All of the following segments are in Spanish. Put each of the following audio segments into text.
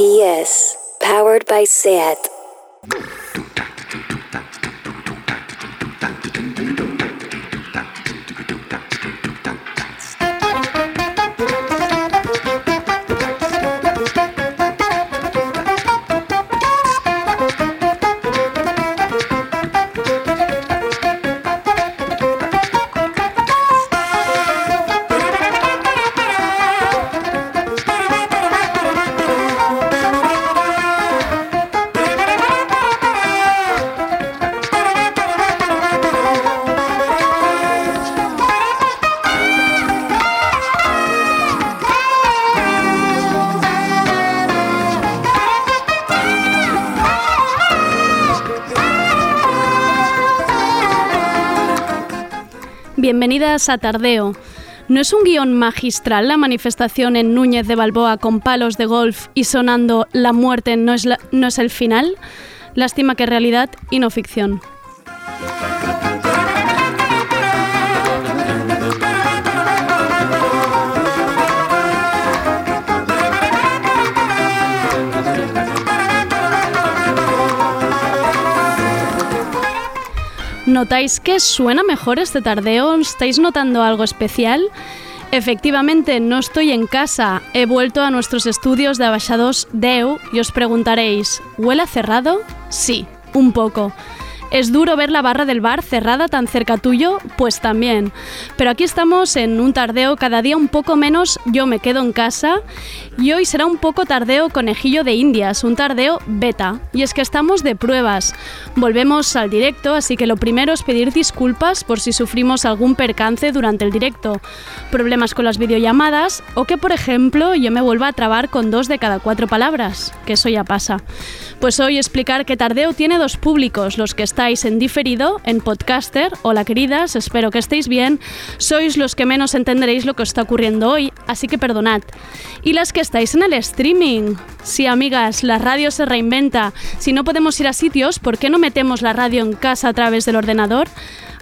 RPS, powered by SAT. Bienvenidas a Tardeo. ¿No es un guion magistral la manifestación en Núñez de Balboa con palos de golf y sonando La muerte no es, no es el final? Lástima que realidad y no ficción. ¿Notáis que suena mejor este tardeo? ¿Estáis notando algo especial? Efectivamente, no estoy en casa. He vuelto a nuestros estudios de Abaixados Deu y os preguntaréis, ¿huele cerrado? Sí, un poco. ¿Es duro ver la barra del bar cerrada tan cerca tuyo? Pues también. Pero aquí estamos en un tardeo cada día un poco menos yo me quedo en casa y hoy será un poco tardeo conejillo de indias, un tardeo beta. Y es que estamos de pruebas. Volvemos al directo, así que lo primero es pedir disculpas por si sufrimos algún percance durante el directo, problemas con las videollamadas o que por ejemplo yo me vuelva a trabar con dos de cada cuatro palabras, que eso ya pasa. Pues hoy explicar que Tardeo tiene dos públicos, los que estáis en diferido, en podcaster, hola queridas, espero que estéis bien, sois los que menos entenderéis lo que está ocurriendo hoy, así que perdonad. Y las que estáis en el streaming, sí amigas, la radio se reinventa, si no podemos ir a sitios, ¿por qué no metemos la radio en casa a través del ordenador?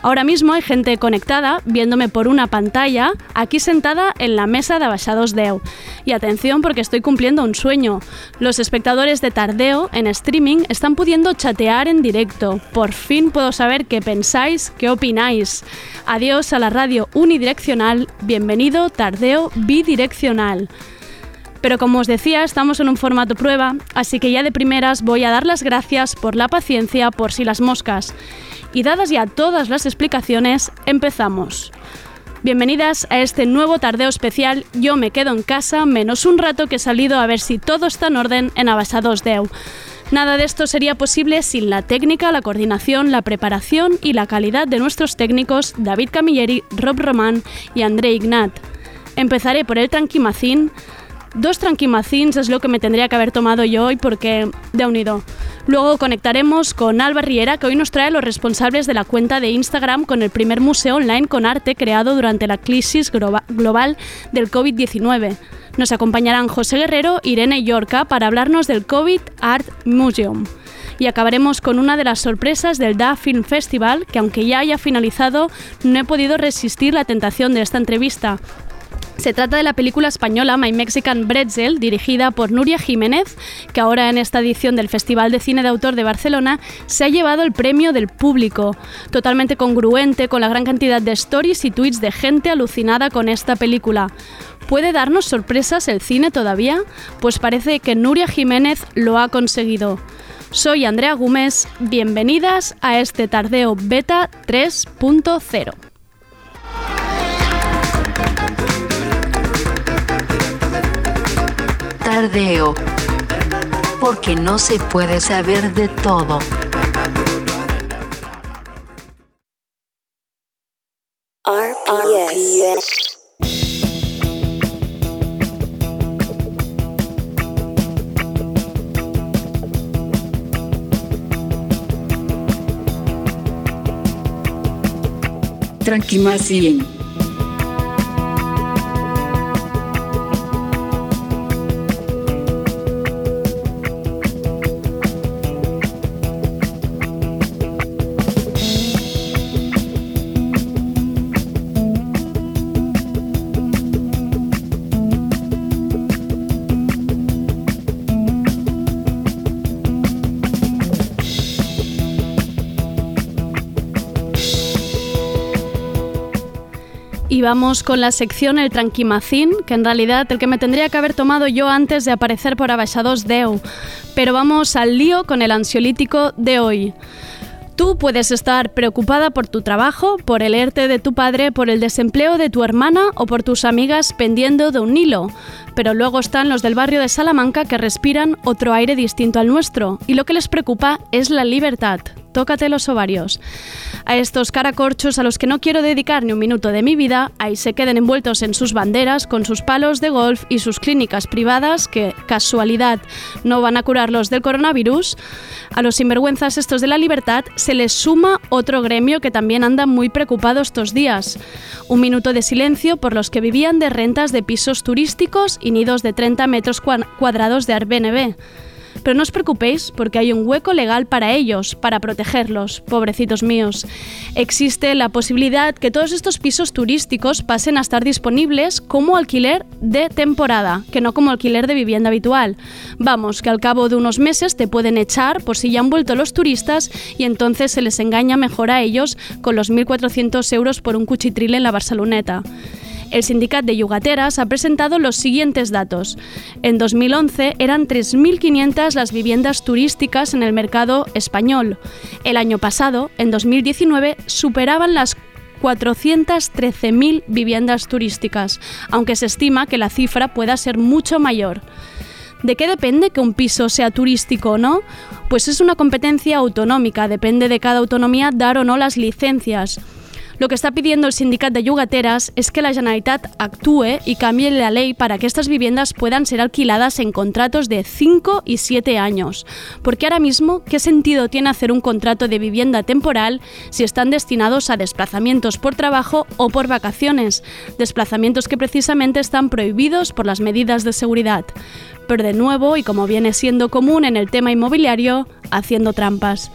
Ahora mismo hay gente conectada viéndome por una pantalla aquí sentada en la mesa de Abaixados Deu. Y atención porque estoy cumpliendo un sueño. Los espectadores de Tardeo en streaming están pudiendo chatear en directo. Por fin puedo saber qué pensáis, qué opináis. Adiós a la radio unidireccional. Bienvenido Tardeo bidireccional. Pero como os decía, estamos en un formato prueba, así que ya de primeras voy a dar las gracias por la paciencia por si las moscas. Y dadas ya todas las explicaciones, empezamos. Bienvenidas a este nuevo tardeo especial Yo me quedo en casa menos un rato que he salido a ver si todo está en orden en Abasados Deu. Nada de esto sería posible sin la técnica, la coordinación, la preparación y la calidad de nuestros técnicos David Camilleri, Rob Román y André Ignat. Empezaré por el tranquimacín. Dos tranquimacins es lo que me tendría que haber tomado yo hoy porque de unido. Luego conectaremos con Alba Riera, que hoy nos trae los responsables de la cuenta de Instagram con el primer museo online con arte creado durante la crisis global del COVID-19. Nos acompañarán José Guerrero, Irene Yorca para hablarnos del COVID Art Museum. Y acabaremos con una de las sorpresas del Da Film Festival, que aunque ya haya finalizado, no he podido resistir la tentación de esta entrevista, se trata de la película española My Mexican Bretzel, dirigida por Nuria Jiménez, que ahora en esta edición del Festival de Cine de Autor de Barcelona se ha llevado el premio del público, totalmente congruente con la gran cantidad de stories y tweets de gente alucinada con esta película. ¿Puede darnos sorpresas el cine todavía? Pues parece que Nuria Jiménez lo ha conseguido. Soy Andrea Gómez, bienvenidas a este tardeo beta 3.0. Tardeo. Porque no se puede saber de todo. RPS. Tranquimacien. Y vamos con la sección El Tranquimacín, que en realidad el que me tendría que haber tomado yo antes de aparecer por Abaixados Deu. Pero vamos al lío con el ansiolítico de hoy. Tú puedes estar preocupada por tu trabajo, por el ERTE de tu padre, por el desempleo de tu hermana o por tus amigas pendiendo de un hilo. Pero luego están los del barrio de Salamanca que respiran otro aire distinto al nuestro y lo que les preocupa es la libertad tócate los ovarios. A estos caracorchos a los que no quiero dedicar ni un minuto de mi vida, ahí se queden envueltos en sus banderas, con sus palos de golf y sus clínicas privadas, que, casualidad, no van a curarlos del coronavirus. A los sinvergüenzas estos de la libertad se les suma otro gremio que también anda muy preocupado estos días. Un minuto de silencio por los que vivían de rentas de pisos turísticos y nidos de 30 metros cuadrados de Airbnb. Pero no os preocupéis porque hay un hueco legal para ellos, para protegerlos, pobrecitos míos. Existe la posibilidad que todos estos pisos turísticos pasen a estar disponibles como alquiler de temporada, que no como alquiler de vivienda habitual. Vamos, que al cabo de unos meses te pueden echar por si ya han vuelto los turistas y entonces se les engaña mejor a ellos con los 1.400 euros por un cuchitril en la Barceloneta. El Sindicat de Yugateras ha presentado los siguientes datos. En 2011 eran 3.500 las viviendas turísticas en el mercado español. El año pasado, en 2019, superaban las 413.000 viviendas turísticas, aunque se estima que la cifra pueda ser mucho mayor. ¿De qué depende que un piso sea turístico o no? Pues es una competencia autonómica, depende de cada autonomía dar o no las licencias. Lo que está pidiendo el sindicato de yugateras es que la Generalitat actúe y cambie la ley para que estas viviendas puedan ser alquiladas en contratos de 5 y 7 años. Porque ahora mismo, ¿qué sentido tiene hacer un contrato de vivienda temporal si están destinados a desplazamientos por trabajo o por vacaciones? Desplazamientos que precisamente están prohibidos por las medidas de seguridad pero de nuevo, y como viene siendo común en el tema inmobiliario, haciendo trampas.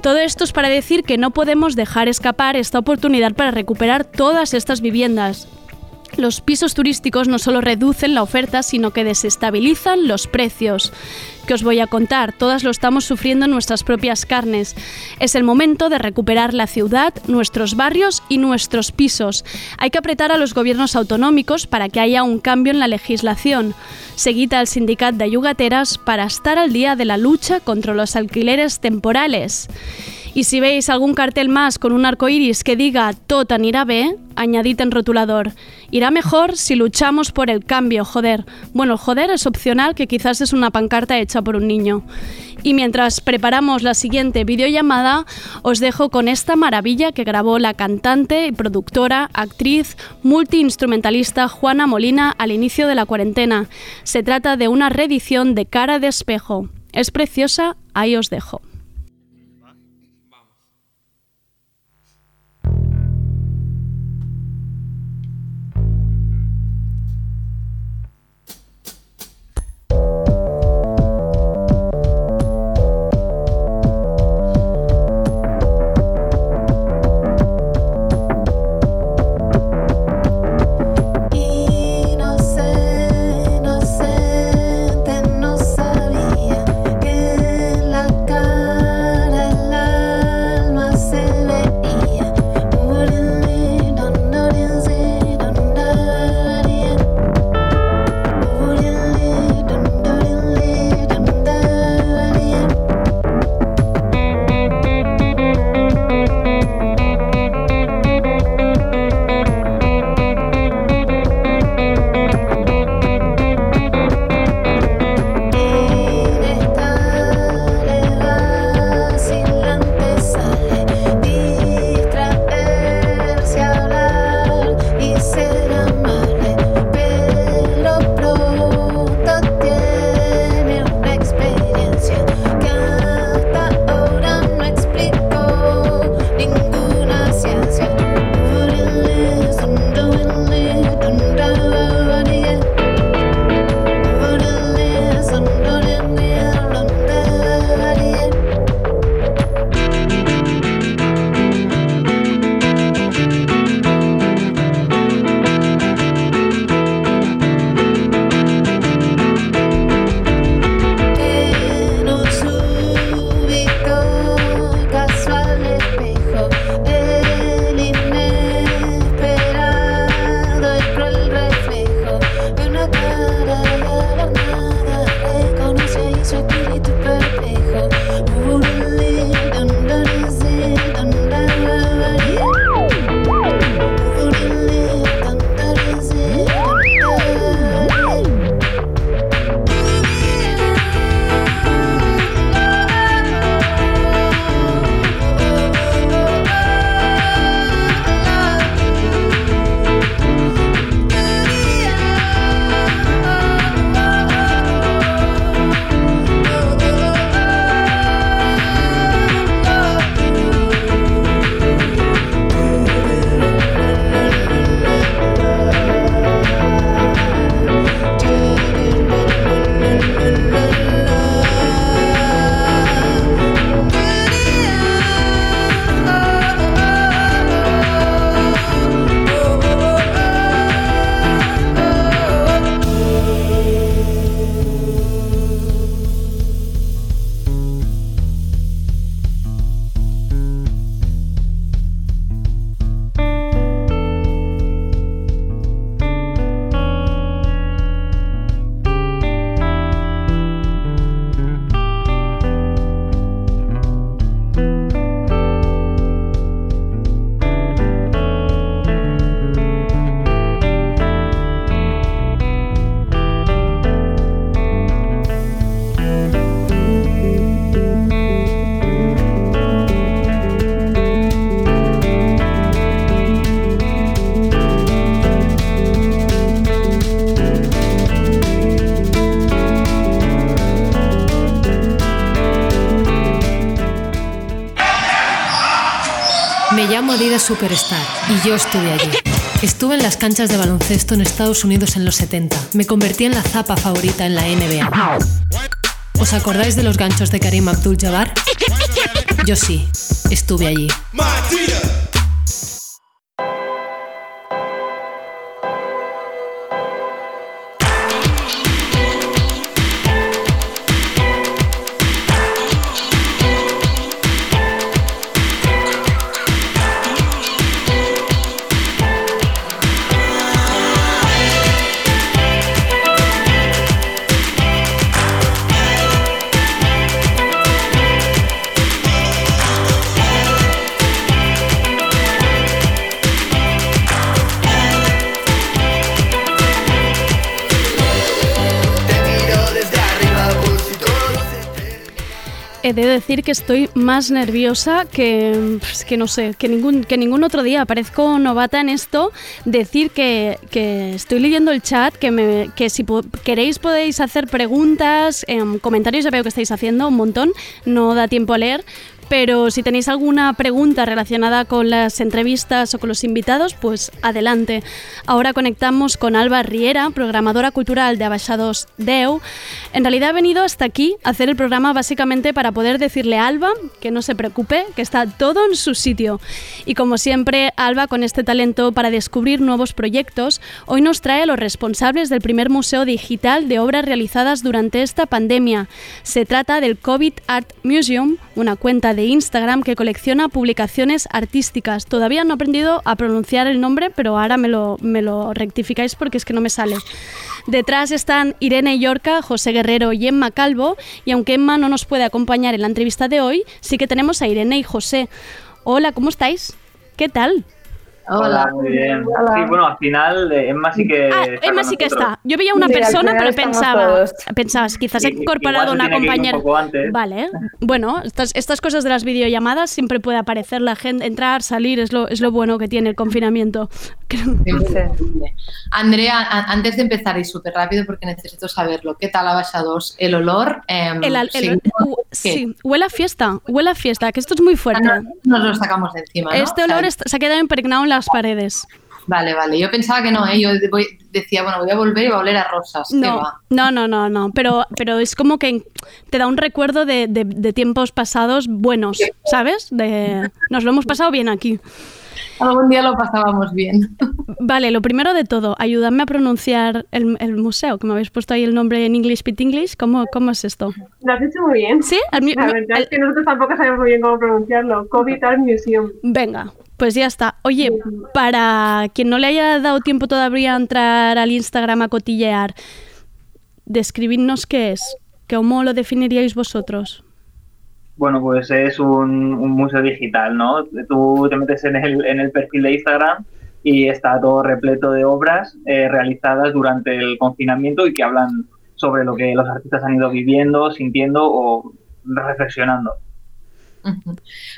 Todo esto es para decir que no podemos dejar escapar esta oportunidad para recuperar todas estas viviendas. Los pisos turísticos no solo reducen la oferta, sino que desestabilizan los precios. Que os voy a contar, todas lo estamos sufriendo en nuestras propias carnes. Es el momento de recuperar la ciudad, nuestros barrios y nuestros pisos. Hay que apretar a los gobiernos autonómicos para que haya un cambio en la legislación. Seguida al sindicat de Yugateras para estar al día de la lucha contra los alquileres temporales. Y si veis algún cartel más con un arco iris que diga Tot anirá bé, añadid en rotulador. Irá mejor si luchamos por el cambio, joder. Bueno, joder es opcional, que quizás es una pancarta hecha por un niño. Y mientras preparamos la siguiente videollamada, os dejo con esta maravilla que grabó la cantante productora, actriz, multiinstrumentalista Juana Molina al inicio de la cuarentena. Se trata de una reedición de Cara de Espejo. Es preciosa, ahí os dejo. Superstar y yo estuve allí. Estuve en las canchas de baloncesto en Estados Unidos en los 70. Me convertí en la zapa favorita en la NBA. ¿Os acordáis de los ganchos de Karim Abdul-Jabbar? Yo sí, estuve allí. Decir que estoy más nerviosa que, pues, que no sé, que ningún, que ningún otro día. Parezco novata en esto. Decir que, que estoy leyendo el chat, que, me, que si po queréis podéis hacer preguntas, eh, comentarios, ya veo que estáis haciendo un montón, no da tiempo a leer, pero si tenéis alguna pregunta relacionada con las entrevistas o con los invitados, pues adelante. Ahora conectamos con Alba Riera, programadora cultural de Abaixados Deu. En realidad ha venido hasta aquí a hacer el programa básicamente para poder decirle a Alba que no se preocupe, que está todo en su sitio. Y como siempre, Alba, con este talento para descubrir nuevos proyectos, hoy nos trae a los responsables del primer museo digital de obras realizadas durante esta pandemia. Se trata del COVID Art Museum, una cuenta de Instagram que colecciona publicaciones artísticas. Todavía no he aprendido a pronunciar el nombre, pero ahora me lo, me lo rectificáis porque es que no me sale. Detrás están Irene Yorca, José Guerrero y Emma Calvo, y aunque Emma no nos puede acompañar en la entrevista de hoy, sí que tenemos a Irene y José. Hola, ¿cómo estáis? ¿Qué tal? Hola, muy bien. Sí, bueno, al final eh, Emma sí que. Ah, está Emma sí que está. Yo veía una Sí, persona, pero pensaba, todos. pensabas, quizás he I- incorporado igual se una tiene que ir un compañera. poco antes. Vale, bueno, estas, estas cosas de las videollamadas siempre puede aparecer la gente, entrar, salir, es lo, es lo bueno que tiene el confinamiento. Andrea, a- antes de empezar y súper rápido porque necesito saberlo, ¿qué tal Abaixados? El olor. em, El, el- sí, huele a fiesta, huele a fiesta, que esto es muy Ah, fuerte. no, nos lo sacamos de encima. ¿no? Este O sea, olor se ha quedado impregnado en las paredes. Vale, vale. Yo pensaba que no, ¿eh? Yo voy- decía, bueno, voy a volver y va a oler a rosas. ¿Qué No, va? no, no, no, no, pero, pero es como que te da un recuerdo de, de- de tiempos pasados buenos, ¿sabes? De, nos lo hemos pasado bien aquí. Algún día lo pasábamos bien. Vale, lo primero de todo, ayúdame a pronunciar el, el museo, que me habéis puesto ahí el nombre en English Pit English. ¿Cómo, ¿Cómo es esto? Lo has hecho muy bien. ¿Sí? La verdad el- es que nosotros tampoco sabemos muy bien cómo pronunciarlo. COVID Art Museum. Venga, pues ya está. Oye, para quien no le haya dado tiempo todavía a entrar al Instagram a cotillear, describidnos qué es, cómo lo definiríais vosotros. Bueno, pues es un, un museo digital, ¿no? Tú te metes en el, en el perfil de Instagram y está todo repleto de obras eh, realizadas durante el confinamiento y que hablan sobre lo que los artistas han ido viviendo, sintiendo o reflexionando.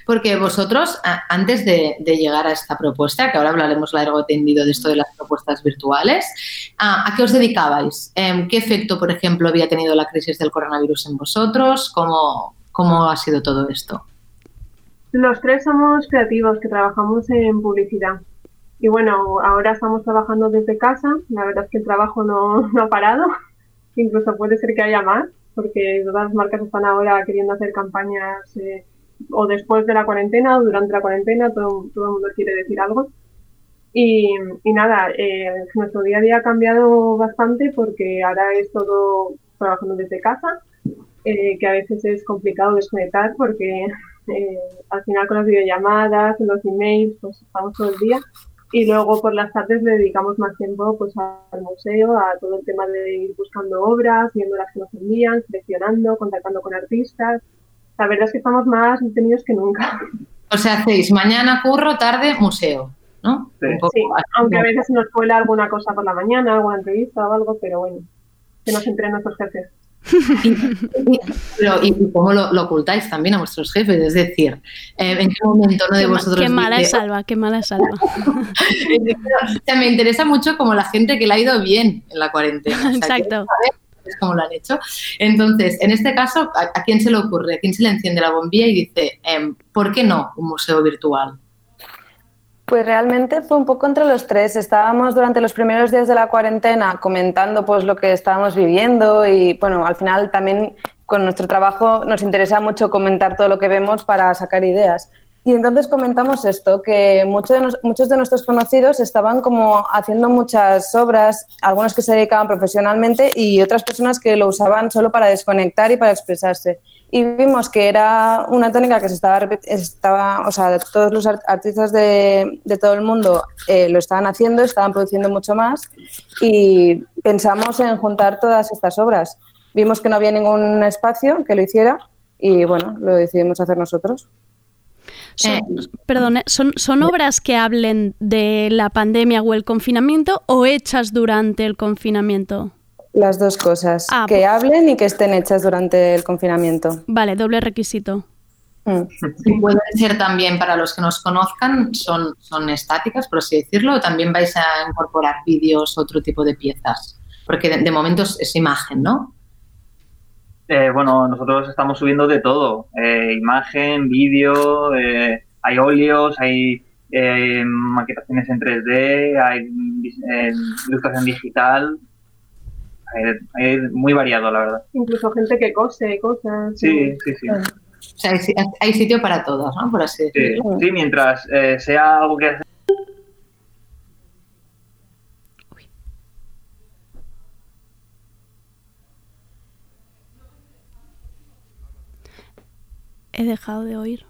Porque vosotros, antes de, de llegar a esta propuesta, que ahora hablaremos largo y tendido de esto de las propuestas virtuales, ¿a, a qué os dedicabais? Em, ¿Qué efecto, por ejemplo, había tenido la crisis del coronavirus en vosotros? ¿Cómo, cómo ha sido todo esto? Los tres somos creativos que trabajamos en publicidad. Y bueno, ahora estamos trabajando desde casa. La verdad es que el trabajo no, no ha parado. Incluso puede ser que haya más, porque todas las marcas están ahora queriendo hacer campañas eh, o después de la cuarentena o durante la cuarentena. Todo, todo el mundo quiere decir algo. Y, y nada, eh, nuestro día a día ha cambiado bastante porque ahora es todo trabajando desde casa, eh, que a veces es complicado desconectar porque eh, al final con las videollamadas, los emails, pues estamos todo el día. Y luego por las tardes le dedicamos más tiempo pues al museo, a todo el tema de ir buscando obras, viendo las que nos envían, seleccionando, contactando con artistas. La verdad es que estamos más detenidos que nunca. O sea, hacéis mañana curro, tarde museo, ¿no? Sí. Aunque ¿no? a veces se nos cuela alguna cosa por la mañana, alguna entrevista o algo, pero bueno, que nos entren nuestros jefes. Y, y- pero, ¿y cómo lo, lo ocultáis también a vuestros jefes? Es decir, eh, ¿en qué momento uno de Qué, vosotros qué mala es dice, Alba, qué mala es Alba. o sea, me interesa mucho como la gente que le ha ido bien en la cuarentena. O sea, Exacto. Cómo lo han hecho. Entonces, en este caso, ¿a, a quién se le ocurre? ¿A quién se le enciende la bombilla y dice, em, ¿por qué no un museo virtual? Pues realmente fue un poco entre los tres. Estábamos durante los primeros días de la cuarentena comentando pues lo que estábamos viviendo y bueno, al final también con nuestro trabajo nos interesa mucho comentar todo lo que vemos para sacar ideas. Y entonces comentamos esto, que muchos de, muchos de nuestros conocidos estaban como haciendo muchas obras, algunos que se dedicaban profesionalmente y otras personas que lo usaban solo para desconectar y para expresarse. Y vimos que era una tónica que se estaba, estaba o sea, todos los artistas de, de todo el mundo eh, lo estaban haciendo, estaban produciendo mucho más y pensamos en juntar todas estas obras. Vimos que no había ningún espacio que lo hiciera y bueno, lo decidimos hacer nosotros. Son, eh, perdón, ¿son, ¿son obras que hablen de la pandemia o el confinamiento o hechas durante el confinamiento? Las dos cosas, Ah, que pues- hablen y que estén hechas durante el confinamiento. Vale, doble requisito. Mm. Y pueden ser también, para los que nos conozcan, son, son estáticas, por así decirlo, o también vais a incorporar vídeos, otro tipo de piezas. Porque de, de momento es, es imagen, ¿no? Eh, bueno, nosotros estamos subiendo de todo, eh, imagen, vídeo, eh, hay óleos, hay eh, maquetaciones en 3D, hay eh, ilustración digital, hay, hay muy variado, la verdad. Incluso gente que cose cosas. Sí, sí, sí. O sea, hay, si- hay sitio para todos, ¿no? Por así Sí, decirlo. sí, mientras eh, sea algo que He dejado de oír.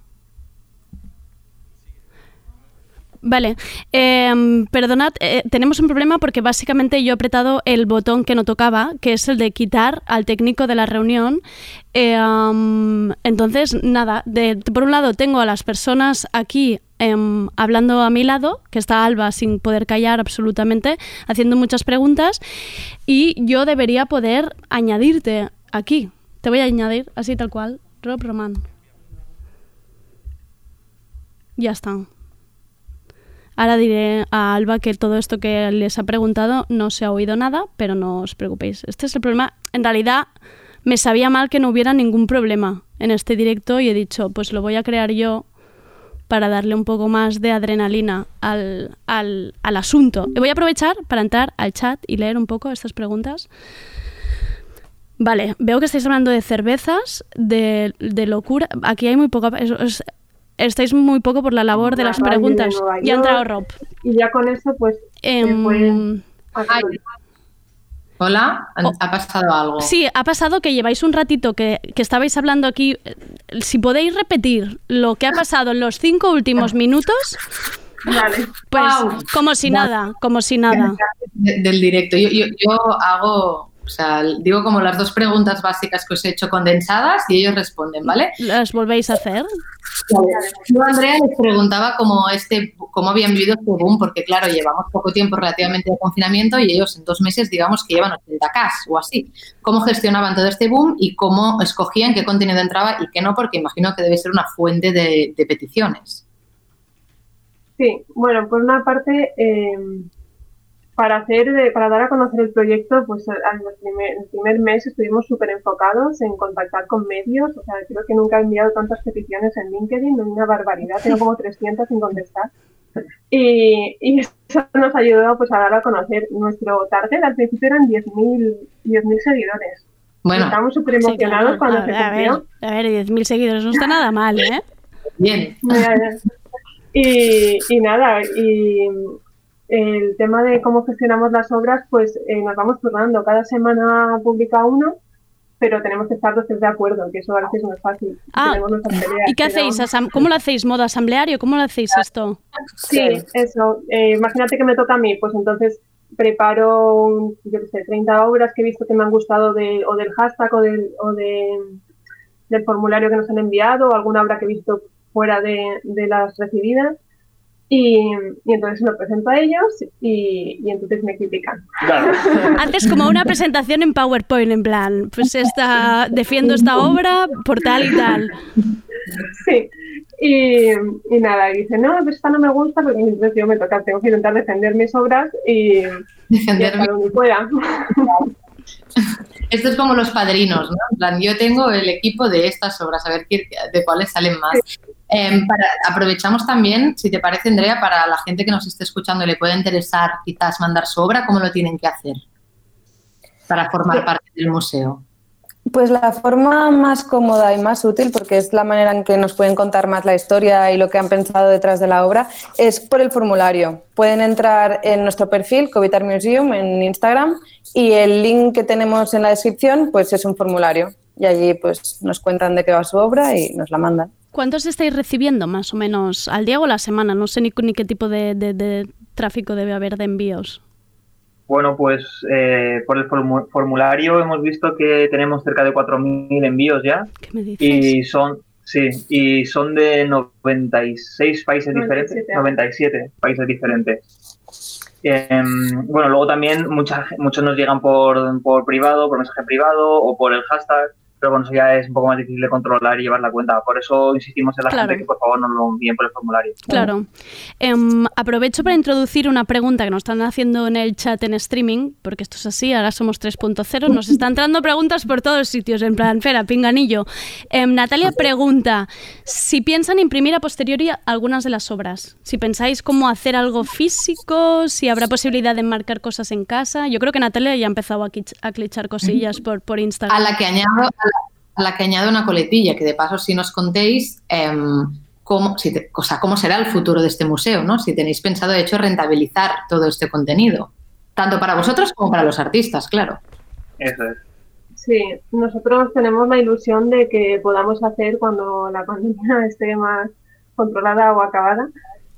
Vale, em, perdonad, eh, tenemos un problema porque básicamente yo he apretado el botón que no tocaba, que es el de quitar al técnico de la reunión. Em, entonces, nada, por un lado tengo a las personas aquí em, hablando a mi lado, que está Alba sin poder callar absolutamente, haciendo muchas preguntas, y yo debería poder añadirte aquí. Te voy a añadir, así tal cual, Rob Roman. Ya está. Ahora diré a Alba que todo esto que les ha preguntado no se ha oído nada, pero no os preocupéis. Este es el problema. En realidad me sabía mal que no hubiera ningún problema en este directo y he dicho, pues lo voy a crear yo para darle un poco más de adrenalina al, al, al asunto. Y voy a aprovechar para entrar al chat y leer un poco estas preguntas. Vale, veo que estáis hablando de cervezas, de, de locura. Aquí hay muy poca... estáis muy poco por la labor de las preguntas. Ya ha entrado. Rob. Y ya con eso, pues. Em, Hola, ¿ha- Oh. ¿ha pasado algo? Sí, ha pasado que lleváis un ratito que, que estabais hablando aquí. Eh, Si podéis repetir lo que ha pasado en los cinco últimos minutos, Vale. pues como si nada, como si nada. de- del directo. Yo, yo, yo hago, o sea, digo como las dos preguntas básicas que os he hecho condensadas y ellos responden, ¿vale? ¿Las volvéis a hacer? Yo, Andrea, les preguntaba cómo, este, cómo habían vivido este boom, porque claro, llevamos poco tiempo relativamente de confinamiento y ellos en dos meses, digamos que llevan 80K o así. ¿Cómo gestionaban todo este boom y cómo escogían qué contenido entraba y qué no? Porque imagino que debe ser una fuente de, de peticiones. Sí, bueno, por una parte, eh, para hacer, para dar a conocer el proyecto, pues al al primer, el primer mes estuvimos súper enfocados en contactar con medios. O sea, creo que nunca he enviado tantas peticiones en LinkedIn, una barbaridad, tengo como 300 sin contestar. Y, y eso nos ayudó pues a dar a conocer nuestro target. Al principio eran 10.000 10.000 seguidores. Bueno, Estábamos súper Sí, emocionados claro. cuando a, se a ver, cumplió. a ver, 10.000 seguidores no está nada mal, ¿eh? bien. Y nada, y el tema de cómo gestionamos las obras, pues eh, nos vamos turnando. Cada semana publica uno, pero tenemos que estar los tres de acuerdo, que eso a veces no es fácil. Ah, peleas, ¿Y qué hacéis? ¿Cómo lo hacéis? ¿Modo asambleario? ¿Cómo lo hacéis esto? Sí, eso. Eh, imagínate que me toca a mí, pues entonces preparo, yo qué sé, 30 obras que he visto que me han gustado de, o del hashtag o, del, o de, del formulario que nos han enviado, o alguna obra que he visto fuera de, de las recibidas. Y, y entonces lo presento a ellos y, y entonces me critican. Claro. Haces como una presentación en PowerPoint, en plan, pues esta, defiendo esta obra por tal y tal. Sí. Y, y nada, y dice, no, pues esta no me gusta, porque entonces yo me toca, tengo que intentar defender mis obras y, y Defender hasta donde pueda. Esto es como los padrinos, ¿no? En plan, yo tengo el equipo de estas obras, a ver qué- de cuáles salen más. Em, para- aprovechamos también, si te parece, Andrea, para la gente que nos esté escuchando y le pueda interesar quizás mandar su obra, ¿cómo lo tienen que hacer para formar parte del museo? Pues la forma más cómoda y más útil, porque es la manera en que nos pueden contar más la historia y lo que han pensado detrás de la obra, es por el formulario. Pueden entrar en nuestro perfil, Covitar Museum, en Instagram, y el link que tenemos en la descripción, pues es un formulario. Y allí pues nos cuentan de qué va su obra y nos la mandan. ¿Cuántos estáis recibiendo más o menos al día o a la semana? No sé ni, ni qué tipo de, de- de tráfico debe haber de envíos. Bueno, pues eh, por el formu- formulario hemos visto que tenemos cerca de 4.000 envíos ya ¿Qué me dices? y son, sí, y son de 96 países 97. diferentes, 97 países diferentes. Bueno, luego también mucha, muchos nos llegan por, por privado, por mensaje privado o por el hashtag, pero bueno, eso ya es un poco más difícil de controlar y llevar la cuenta. Por eso insistimos en la Claro. gente que por favor nos lo envíen por el formulario. Claro. Em, aprovecho para introducir una pregunta que nos están haciendo en el chat en streaming, porque esto es así, ahora somos 3.0, nos están entrando preguntas por todos sitios, en plan, espera, pinganillo. Em, Natalia pregunta si piensan imprimir a posteriori algunas de las obras, si pensáis cómo hacer algo físico, si habrá posibilidad de enmarcar cosas en casa. Yo creo que Natalia ya ha empezado a, quich- a clichar cosillas por, por Instagram. A la que añado, a la, que añado una coletilla, que de paso si nos contéis em, cómo, si te- o sea, cómo será el futuro de este museo, ¿no? Si tenéis pensado, de hecho, rentabilizar todo este contenido, tanto para vosotros como para los artistas, claro. Eso es. Sí, nosotros tenemos la ilusión de que podamos hacer cuando la pandemia esté más controlada o acabada,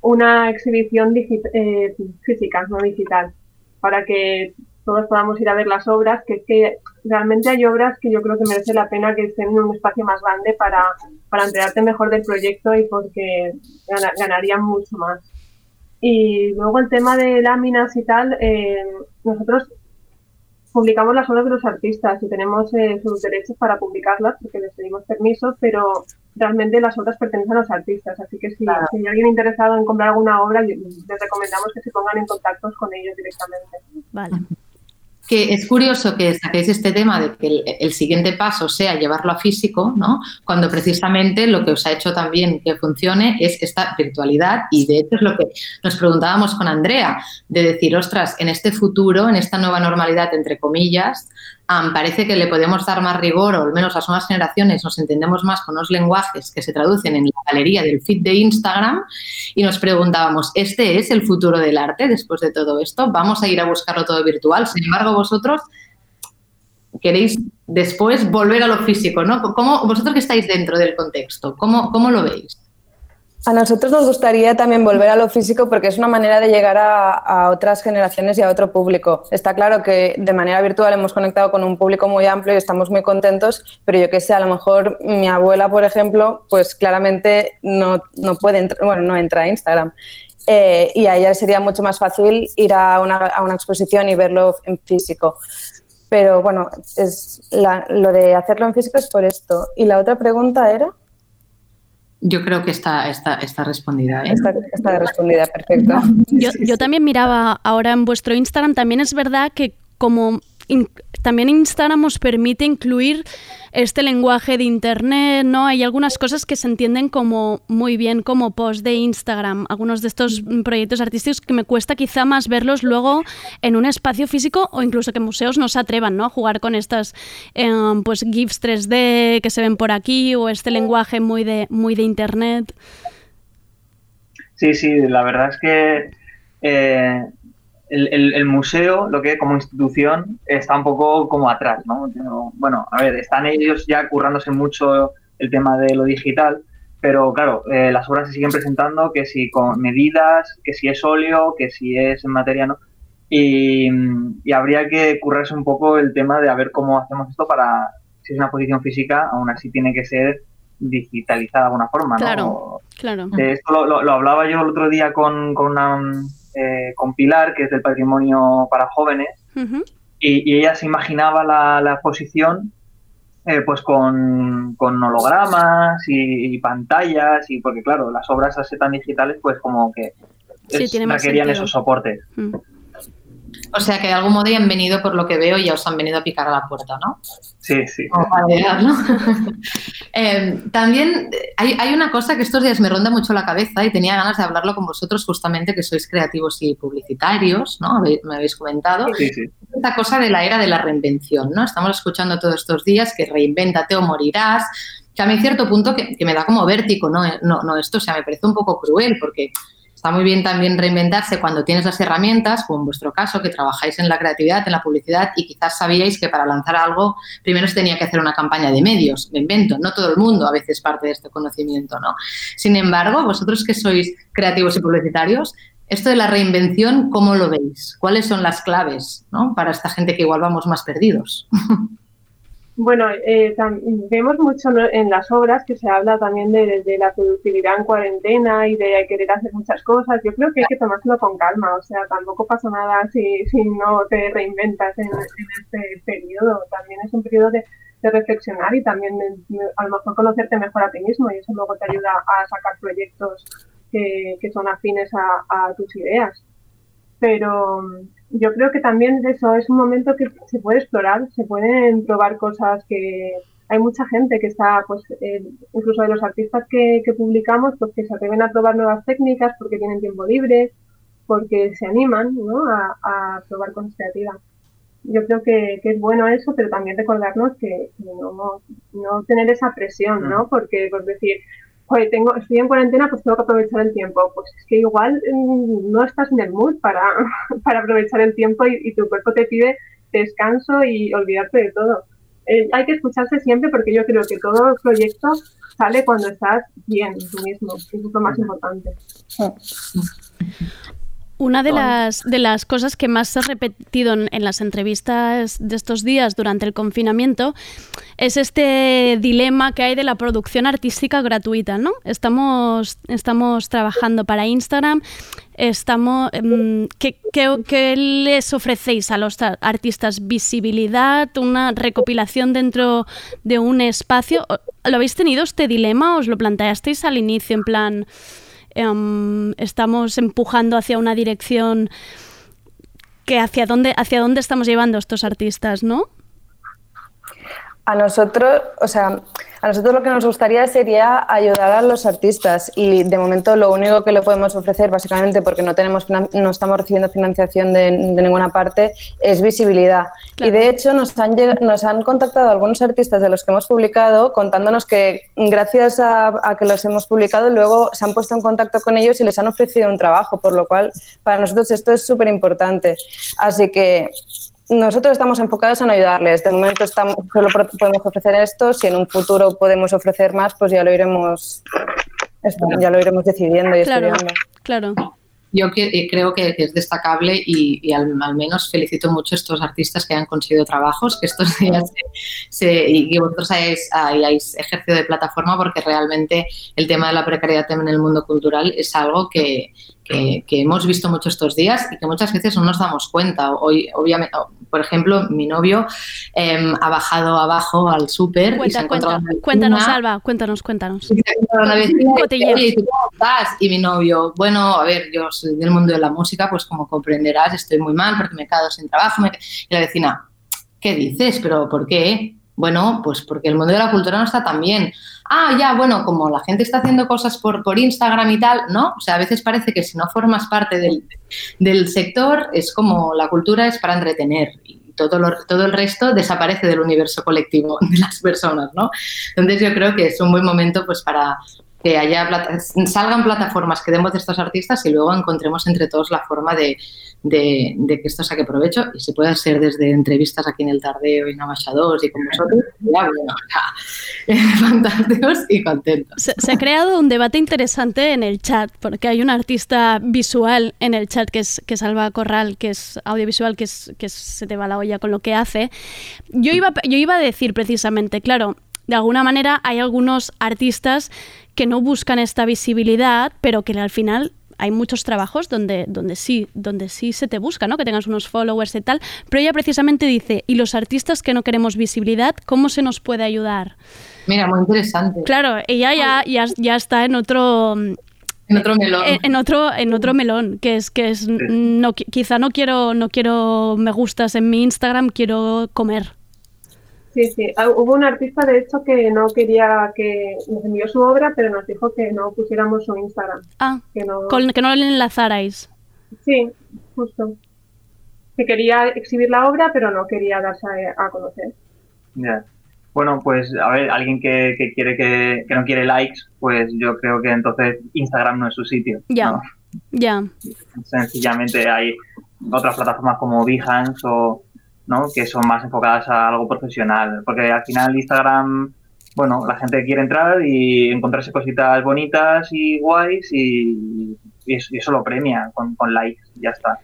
una exhibición eh, física, no digital, para que todos podamos ir a ver las obras, que es que realmente hay obras que yo creo que merece la pena que estén en un espacio más grande para, para enterarte mejor del proyecto y porque gana- ganarían mucho más. Y luego el tema de láminas y tal, eh, nosotros publicamos las obras de los artistas y tenemos eh, sus derechos para publicarlas porque les pedimos permiso, pero realmente las obras pertenecen a los artistas, así que si, Claro. si hay alguien interesado en comprar alguna obra, les recomendamos que se pongan en contacto con ellos directamente. Vale. Que es curioso que saquéis este tema de que el, el siguiente paso sea llevarlo a físico, ¿no? Cuando precisamente lo que os ha hecho también que funcione es esta virtualidad y de hecho es lo que nos preguntábamos con Andrea, de decir, ostras, en este futuro, en esta nueva normalidad, entre comillas, am, parece que le podemos dar más rigor o al menos las nuevas generaciones nos entendemos más con los lenguajes que se traducen en la galería del feed de Instagram y nos preguntábamos, ¿este es el futuro del arte después de todo esto? ¿Vamos a ir a buscarlo todo virtual? Sin embargo, vosotros queréis después volver a lo físico, ¿no? ¿Cómo, vosotros que estáis dentro del contexto, ¿cómo, cómo lo veis? A nosotros nos gustaría también volver a lo físico porque es una manera de llegar a, otras generaciones y a otro público. Está claro que de manera virtual hemos conectado con un público muy amplio y estamos muy contentos, pero yo que sé, a lo mejor mi abuela, por ejemplo, pues claramente no, no puede bueno, no entra a Instagram. Eh, y a ella sería mucho más fácil ir a una, a una exposición y verlo en físico. Pero bueno, es la- lo de hacerlo en físico es por esto. Y la otra pregunta era... Yo creo que está, está, está respondida. ¿eh? Está, está respondida, perfecto. Yo, yo también miraba ahora en vuestro Instagram, también es verdad que como también Instagram os permite incluir este lenguaje de Internet, ¿no? Hay algunas cosas que se entienden como muy bien como post de Instagram, algunos de estos proyectos artísticos que me cuesta quizá más verlos luego en un espacio físico o incluso que museos no se atrevan, ¿no? A jugar con estas em, pues GIFs 3D que se ven por aquí o este lenguaje muy de, muy de Internet. Sí, sí, la verdad es que eh, el, el- el museo, lo que como institución, está un poco como atrás, ¿no? Bueno, a ver, están ellos ya currándose mucho el tema de lo digital, pero claro, eh, las obras se siguen presentando, que si con medidas, que si es óleo, que si es en materia, ¿no? Y, y habría que currarse un poco el tema de a ver cómo hacemos esto para, si es una posición física, aún así tiene que ser digitalizada de alguna forma, ¿no? Claro. Claro. De esto lo, lo- lo hablaba yo el otro día con, con, una, eh, con Pilar, que es del patrimonio para jóvenes, y, y ella se imaginaba la, la exposición eh, pues con, con hologramas y, y pantallas, y porque claro, las obras así tan digitales, pues como que Sí, es- requerían sentido. esos soportes. O sea que de algún modo ya han venido, por lo que veo, ya os han venido a picar a la puerta, ¿no? Sí, sí. Como para llegar, ¿no? Eh, también hay, hay, una cosa que estos días me ronda mucho la cabeza y tenía ganas de hablarlo con vosotros justamente que sois creativos y publicitarios, ¿no? Me habéis comentado. Sí, sí. Esta cosa de la era de la reinvención, ¿no? Estamos escuchando todos estos días que reinvéntate o morirás. Que a mí cierto punto que, que me da como vértigo, ¿no? No, no, esto o sea, me parece un poco cruel porque Está muy bien también reinventarse cuando tienes las herramientas, como en vuestro caso, que trabajáis en la creatividad, en la publicidad y quizás sabíais que para lanzar algo primero se tenía que hacer una campaña de medios, me invento, no todo el mundo a veces parte de este conocimiento, ¿no? Sin embargo, vosotros que sois creativos y publicitarios, esto de la reinvención, ¿cómo lo veis? ¿Cuáles son las claves ¿no? para esta gente que igual vamos más perdidos? Bueno, eh, vemos mucho en las obras que se habla también de, la productividad en cuarentena y de querer hacer muchas cosas. Yo creo que hay que tomárselo con calma, o sea, tampoco pasa nada si, si no te reinventas en, en este periodo. También es un periodo de, de reflexionar y también de, a lo mejor conocerte mejor a ti mismo y eso luego te ayuda a sacar proyectos que, que son afines a, a tus ideas. Pero yo creo que también eso es un momento que se puede explorar, se pueden probar cosas que hay mucha gente que está, pues, eh, incluso de los artistas que, que, publicamos, pues que se atreven a probar nuevas técnicas porque tienen tiempo libre, porque se animan ¿no? a, a probar cosas creativas. Yo creo que, que, es bueno eso, pero también recordarnos que, que no, no, tener esa presión, ¿no? Porque, por decir, oye, tengo, estoy en cuarentena, pues tengo que aprovechar el tiempo. Pues es que igual mmm, no estás en el mood para, para aprovechar el tiempo y, y, tu cuerpo te pide descanso y olvidarte de todo. Eh, hay que escucharse siempre porque yo creo que todo proyecto sale cuando estás bien tú mismo. Eso es lo más importante. Una de las, de las cosas que más se ha repetido en, en, las entrevistas de estos días durante el confinamiento es este dilema que hay de la producción artística gratuita, ¿no? Estamos, estamos trabajando para Instagram, estamos, ¿qué, qué, qué les ofrecéis a los artistas? ¿Visibilidad? ¿Una recopilación dentro de un espacio? ¿Lo habéis tenido este dilema? ¿Os lo planteasteis al inicio en plan um, estamos empujando hacia una dirección que hacia dónde, hacia dónde estamos llevando estos artistas, ¿no? A nosotros, o sea, a nosotros lo que nos gustaría sería ayudar a los artistas y de momento lo único que le podemos ofrecer, básicamente porque no, tenemos, no estamos recibiendo financiación de, de ninguna parte, es visibilidad. Claro. Y de hecho nos han, nos han contactado algunos artistas de los que hemos publicado contándonos que gracias a, a que los hemos publicado luego se han puesto en contacto con ellos y les han ofrecido un trabajo, por lo cual para nosotros esto es súper importante. Así que nosotros estamos enfocados en ayudarles. De momento estamos, solo podemos ofrecer esto. Si en un futuro podemos ofrecer más, pues ya lo iremos, ya lo iremos decidiendo y claro, estudiando. Claro. Yo que, creo que, es destacable y, y al, al, menos felicito mucho a estos artistas que han conseguido trabajos, que estos días se, se, y que vosotros hayáis, hayáis, ejercido de plataforma porque realmente el tema de la precariedad en el mundo cultural es algo que, que, que, hemos visto mucho estos días y que muchas veces no nos damos cuenta. Hoy, obviamente, por ejemplo, mi novio eh, ha bajado abajo al súper y se ha encontrado cuenta, Cuéntanos, Alba, cuéntanos, cuéntanos. Y, una vecina y, Oye, ¿tú cómo estás? y mi novio, bueno, a ver, yo soy del mundo de la música, pues como comprenderás, estoy muy mal porque me he quedado sin trabajo. Me... Y la vecina, ¿qué dices? ¿Pero por qué? Bueno, pues porque el mundo de la cultura no está tan bien. Ah, ya, bueno, como la gente está haciendo cosas por, por Instagram y tal, ¿no? O sea, a veces parece que si no formas parte del, del sector es como la cultura es para entretener y todo, lo, todo el resto desaparece del universo colectivo de las personas, ¿no? Entonces yo creo que es un buen momento pues para que haya plata salgan plataformas que demos de estos artistas y luego encontremos entre todos la forma de, de, de, que esto saque provecho y se pueda hacer desde entrevistas aquí en el Tardeo en Abaixados y con vosotros, ya, bueno, ya, fantásticos y contentos. Se, se, ha creado un debate interesante en el chat porque hay un artista visual en el chat que es, que es Alba Corral, que es audiovisual, que, es, que se te va la olla con lo que hace. Yo iba, yo iba a decir precisamente, claro, de alguna manera hay algunos artistas que no buscan esta visibilidad, pero que al final hay muchos trabajos donde, donde, sí, donde sí se te busca, ¿no? que tengas unos followers y tal, pero ella precisamente dice, ¿y los artistas que no queremos visibilidad, cómo se nos puede ayudar? Mira, muy interesante. Claro, ella ya, ya, ya está en otro... En otro melón. En, en, otro, en otro melón, que es que es no, quizá no quiero, no quiero me gustas en mi Instagram, quiero comer. Sí, sí. Ah, Hubo un artista, de hecho, que no quería que nos envió su obra, pero nos dijo que no pusiéramos su Instagram. Ah, Que no... con- que no le enlazarais. Sí, justo. Que quería exhibir la obra, pero no quería darse a, a conocer. Ya. Bueno, pues a ver, alguien que, que quiere que, que no quiere likes, pues yo creo que entonces Instagram no es su sitio. Ya. ¿no? Ya. Sencillamente hay otras plataformas como Behance o ¿no? que son más enfocadas a algo profesional. Porque al final Instagram, bueno, la gente quiere entrar y encontrarse cositas bonitas y guays y, y eso, y eso lo premia con, con likes, ya está.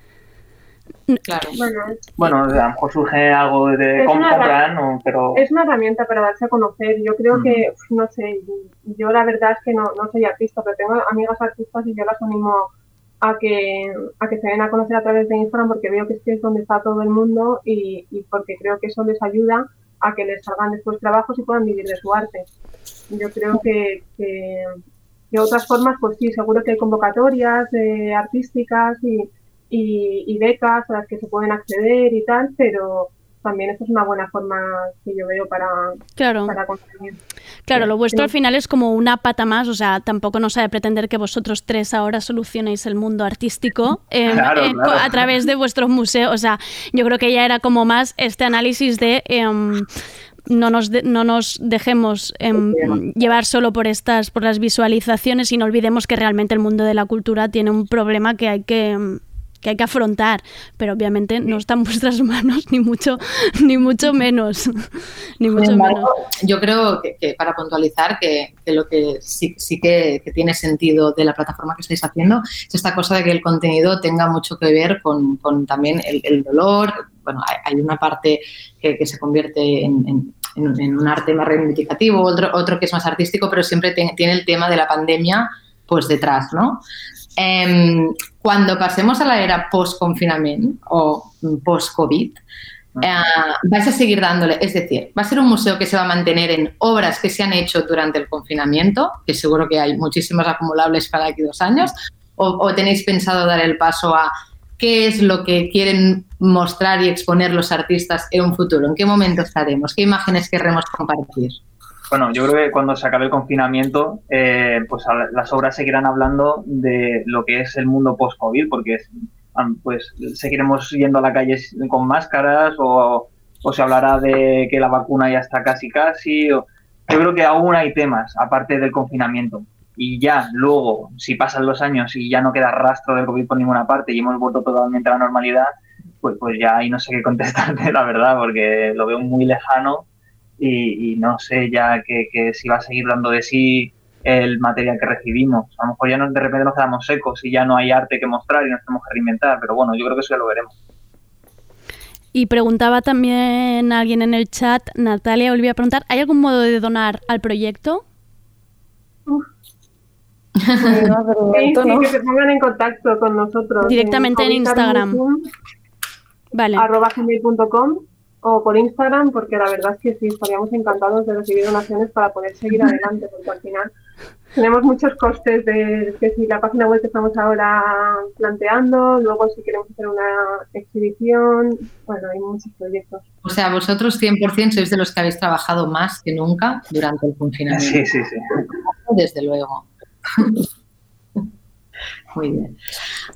Claro. Bueno, Bueno, a lo mejor surge algo de Es com- una comprar, ¿no? pero es una herramienta para darse a conocer. Yo creo que, no sé, yo la verdad es que no, no soy artista, pero tengo amigas artistas y yo las animo a que, a que se den a conocer a través de Instagram porque veo que es, que es donde está todo el mundo y, y porque creo que eso les ayuda a que les salgan después trabajos y puedan vivir de su arte. Yo creo que, que de otras formas, pues sí, seguro que hay convocatorias eh, artísticas y, y, y becas a las que se pueden acceder y tal, pero también esta es una buena forma que yo veo para, Claro. para conseguir. Claro, lo vuestro al final es como una pata más, o sea, tampoco nos ha de pretender que vosotros tres ahora solucionéis el mundo artístico eh, Claro, eh, claro. a través de vuestros museos. O sea, yo creo que ya era como más este análisis de em, no nos de- no nos dejemos em, llevar solo por estas por las visualizaciones y no olvidemos que realmente el mundo de la cultura tiene un problema que hay que em, que hay que afrontar, pero obviamente no está en vuestras manos ni mucho ni mucho menos, ni Sin mucho embargo, menos. yo creo que, que para puntualizar que, que lo que sí, sí que, que tiene sentido de la plataforma que estáis haciendo es esta cosa de que el contenido tenga mucho que ver con, con también el, el dolor. Bueno, hay, hay una parte que, que se convierte en, en- en- en un arte más reivindicativo, otro, otro que es más artístico, pero siempre te- tiene el tema de la pandemia pues detrás, ¿no? Em, cuando pasemos a la era post-confinamiento o post-COVID, eh, vais a seguir dándole, es decir, va a ser un museo que se va a mantener en obras que se han hecho durante el confinamiento, que seguro que hay muchísimas acumulables para aquí dos años, o, o tenéis pensado dar el paso a qué es lo que quieren mostrar y exponer los artistas en un futuro, en qué momento estaremos, qué imágenes querremos compartir. Bueno, yo creo que cuando se acabe el confinamiento, eh, pues las obras seguirán hablando de lo que es el mundo post-COVID, porque pues seguiremos yendo a la calle con máscaras o, o se hablará de que la vacuna ya está casi casi. o- yo creo que aún hay temas, aparte del confinamiento. Y ya, luego, si pasan los años y ya no queda rastro del COVID por ninguna parte y hemos vuelto totalmente a la normalidad, pues, pues ya ahí no sé qué contestarte, la verdad, porque lo veo muy lejano y, y no sé ya que, que si va a seguir dando de sí el material que recibimos. A lo mejor ya nos, de repente nos quedamos secos y ya no hay arte que mostrar y nos tenemos que reinventar, pero bueno, yo creo que eso ya lo veremos. Y preguntaba también alguien en el chat, Natalia, volví a preguntar, ¿hay algún modo de donar al proyecto? No, de Sí, momento sí, no. que se pongan en contacto con nosotros. Directamente en Instagram. Vale. arroba gmail.com o por Instagram, porque la verdad es que sí, estaríamos encantados de recibir donaciones para poder seguir adelante, porque al final tenemos muchos costes de que si la página web que estamos ahora planteando, luego si queremos hacer una exhibición, bueno, hay muchos proyectos. O sea, vosotros 100% sois de los que habéis trabajado más que nunca durante el confinamiento. Sí, sí, sí. Desde luego. Muy bien.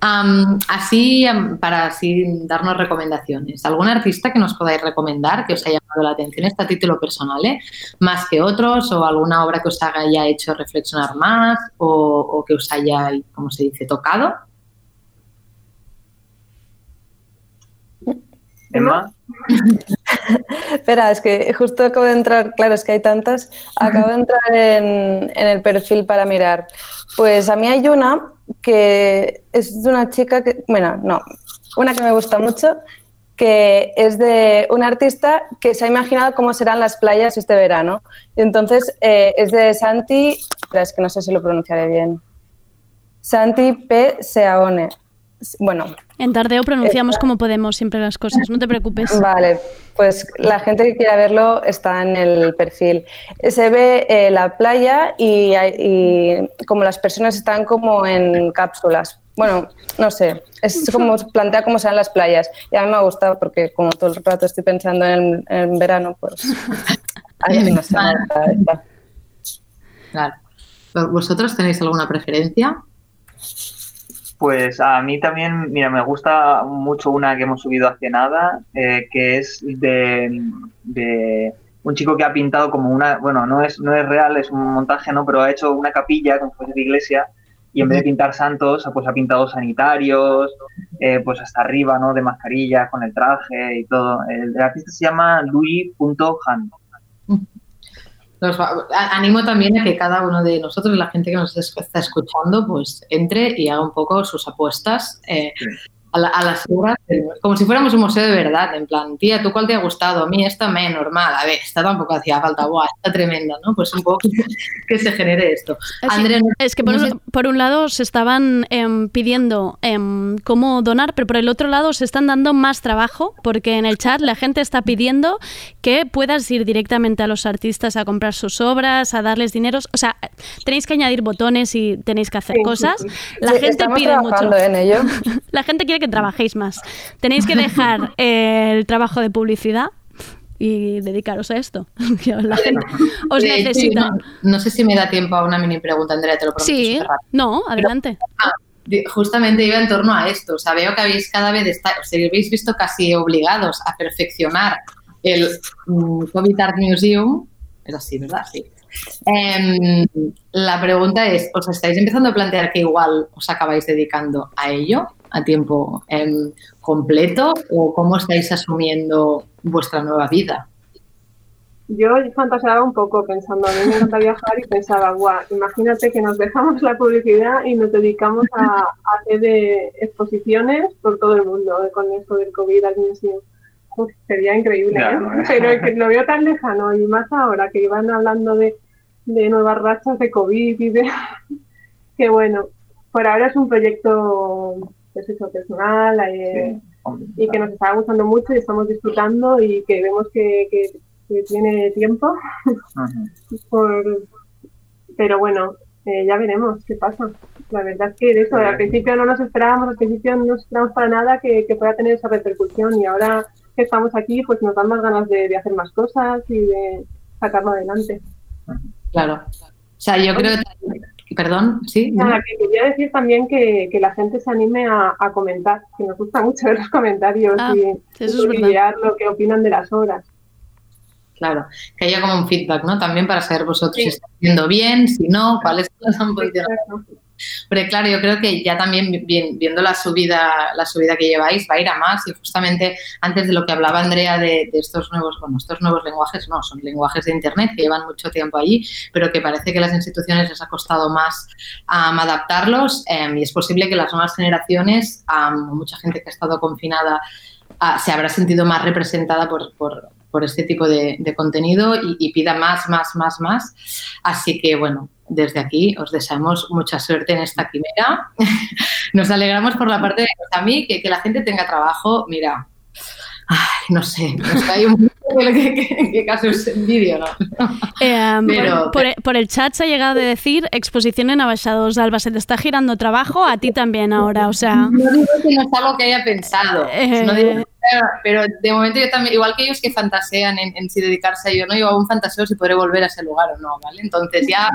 Am, así, para así darnos recomendaciones, ¿algún artista que nos podáis recomendar que os haya llamado la atención? Este título personal, ¿eh? Más que otros, o alguna obra que os haya hecho reflexionar más, o, o que os haya, como se dice, tocado. Emma, Espera, es que justo acabo de entrar, claro, es que hay tantas, acabo de entrar en, el perfil para mirar. Pues a mí hay una que es de una chica que, bueno, no, una que me gusta mucho, que es de un artista que se ha imaginado cómo serán las playas este verano. Y entonces eh, es de Santi, es que no sé si lo pronunciaré bien. Santi P. Seaone. Bueno, En Tardeo pronunciamos como podemos siempre las cosas, no te preocupes. Vale, pues la gente que quiera verlo está en el perfil. Se ve eh, la playa y, hay- y como las personas están como en cápsulas. bueno, no sé, es como plantea cómo sean las playas. Y a mí me ha gustado porque como todo el rato estoy pensando en, en verano, pues a mí no sé. Claro. ¿Vosotros tenéis alguna preferencia? Pues a mí también, mira, me gusta mucho una que hemos subido hace nada, eh, que es de, de, un chico que ha pintado como una, bueno, no es, no es real, es un montaje, ¿no? Pero ha hecho una capilla como fuese de iglesia y en vez de pintar santos, pues ha pintado sanitarios, eh, pues hasta arriba, ¿no? De mascarilla, con el traje y todo. El, el artista se llama Louis.han. Animo también a que cada uno de nosotros, la gente que nos está escuchando, pues entre y haga un poco sus apuestas eh. A, la, a, las obras, como si fuéramos un museo de verdad, en plan, tía, ¿tú cuál te ha gustado? A mí esta me normal, a ver, esta tampoco hacía falta, guau, está tremenda, ¿no? Pues un poco que, se genere esto. Sí, André, es que por, no sé... por, un lado se estaban eh, pidiendo eh, cómo donar, pero por el otro lado se están dando más trabajo, porque en el chat la gente está pidiendo que puedas ir directamente a los artistas a comprar sus obras, a darles dinero. O sea, tenéis que añadir botones y tenéis que hacer sí, cosas. Sí, la gente pide mucho. En ello. la gente quiere que trabajéis más. Tenéis que dejar el trabajo de publicidad y dedicaros a esto. La gente os de necesita. no, no, sé si me da tiempo a una mini pregunta, Andrea, te lo prometo. Sí, no, adelante. Pero, ah, justamente iba en torno a esto. O sea, veo que habéis cada vez, está, os habéis visto casi obligados a perfeccionar el um, COVID Art Museum. Es así, ¿verdad? Sí. Eh, la pregunta es, ¿os estáis empezando a plantear que igual os acabáis dedicando a ello a tiempo eh, completo o cómo estáis asumiendo vuestra nueva vida? Yo fantaseaba un poco pensando, a mí me encanta viajar y pensaba, guau, imagínate que nos dejamos la publicidad y nos dedicamos a, a hacer de exposiciones por todo el mundo eh, con esto del COVID al. Uf, sería increíble, claro. ¿eh? pero es que lo veo tan lejano y más ahora que iban hablando de, de nuevas rachas de COVID y de... que bueno, por ahora es un proyecto pues eso, personal eh, sí, y que nos está gustando mucho y estamos disfrutando y que vemos que, que, que tiene tiempo. por, pero bueno, eh, ya veremos qué pasa. La verdad es que eso, al principio no nos esperábamos, al principio no nos esperábamos para nada que, que pueda tener esa repercusión y ahora que estamos aquí, pues nos dan más ganas de, de hacer más cosas y de sacarlo adelante. Claro. O sea, yo creo que Perdón, sí. Nada, que quería decir también que, que la gente se anime a, a, comentar, que nos gusta mucho ver los comentarios ah, y, eso y es lo que opinan de las obras. Claro, que haya como un feedback, ¿no? También para saber vosotros sí. si está haciendo bien, si no, cuáles son posiciones. Pero claro, yo creo que ya también viendo la subida, la subida que lleváis va a ir a más y justamente antes de lo que hablaba Andrea de, de, estos nuevos, bueno, estos nuevos lenguajes no, son lenguajes de internet que llevan mucho tiempo allí, pero que parece que a las instituciones les ha costado más um, adaptarlos um, y es posible que las nuevas generaciones, um, mucha gente que ha estado confinada, uh, se habrá sentido más representada por, por por este tipo de, de contenido y, y, pida más, más, más, más. Así que, bueno, desde aquí os deseamos mucha suerte en esta quimera. Nos alegramos por la parte de a mí que, que la gente tenga trabajo. Mira, ay, no sé, nos cae un que, que, que caso es envidio, ¿no? Eh, Pero, por, por, el chat se ha llegado a decir exposición en Abaixados Alba, se te está girando trabajo, a ti también ahora, o sea... No digo que no es algo que haya pensado, eh... no digo pero de momento yo también, igual que ellos que fantasean en, en, si dedicarse a ello, ¿no? Yo aún fantaseo si podré volver a ese lugar o no, ¿vale? Entonces ya,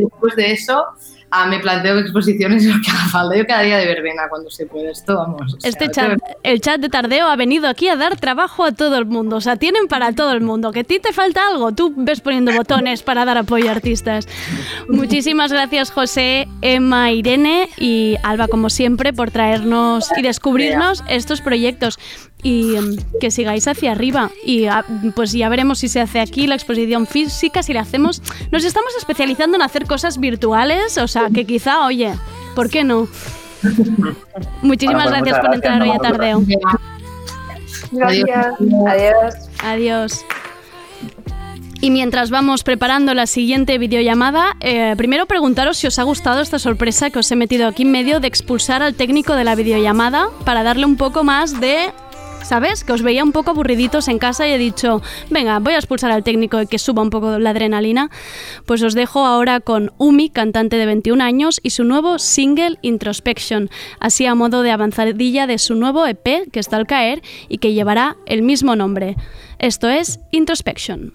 después de eso, ah, me planteo exposiciones lo que haga falta. Yo cada día de verbena cuando se puede esto, vamos. O sea, este chat, el chat de Tardeo ha venido aquí a dar trabajo a todo el mundo, o sea, tienen para todo el mundo. Que a ti te falta algo, tú ves poniendo botones para dar apoyo a artistas. Muchísimas gracias José, Emma, Irene y Alba, como siempre, por traernos y descubrirnos estos proyectos y um, que sigáis hacia arriba. Y uh, pues ya veremos si se hace aquí la exposición física, si la hacemos. Nos estamos especializando en hacer cosas virtuales, o sea, que quizá, oye, ¿por qué no? Muchísimas bueno, pues gracias por entrar hoy a Tardeo. Gracias. Adiós. Adiós. Y mientras vamos preparando la siguiente videollamada, eh, primero preguntaros si os ha gustado esta sorpresa que os he metido aquí en medio de expulsar al técnico de la videollamada para darle un poco más de ¿sabes? Que os veía un poco aburriditos en casa y he dicho, venga, voy a expulsar al técnico y que suba un poco la adrenalina. Pues os dejo ahora con Umi, cantante de 21 años, y su nuevo single Introspection, así a modo de avanzadilla de su nuevo EP que está al caer y que llevará el mismo nombre. Esto es Introspection.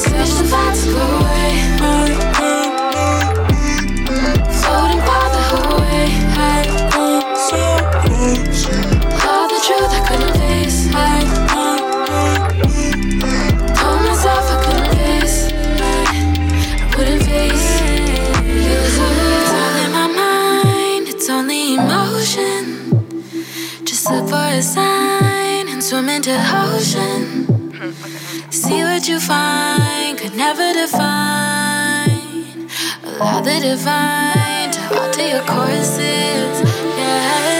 Switch the vibe go away. Floating by the. All the truth I couldn't face. Told myself I couldn't face. I wouldn't face. It's all in my mind. It's only emotion. Just look for a sign and swim into ocean. See what you find never define. Allow the divine to alter your courses. Yeah,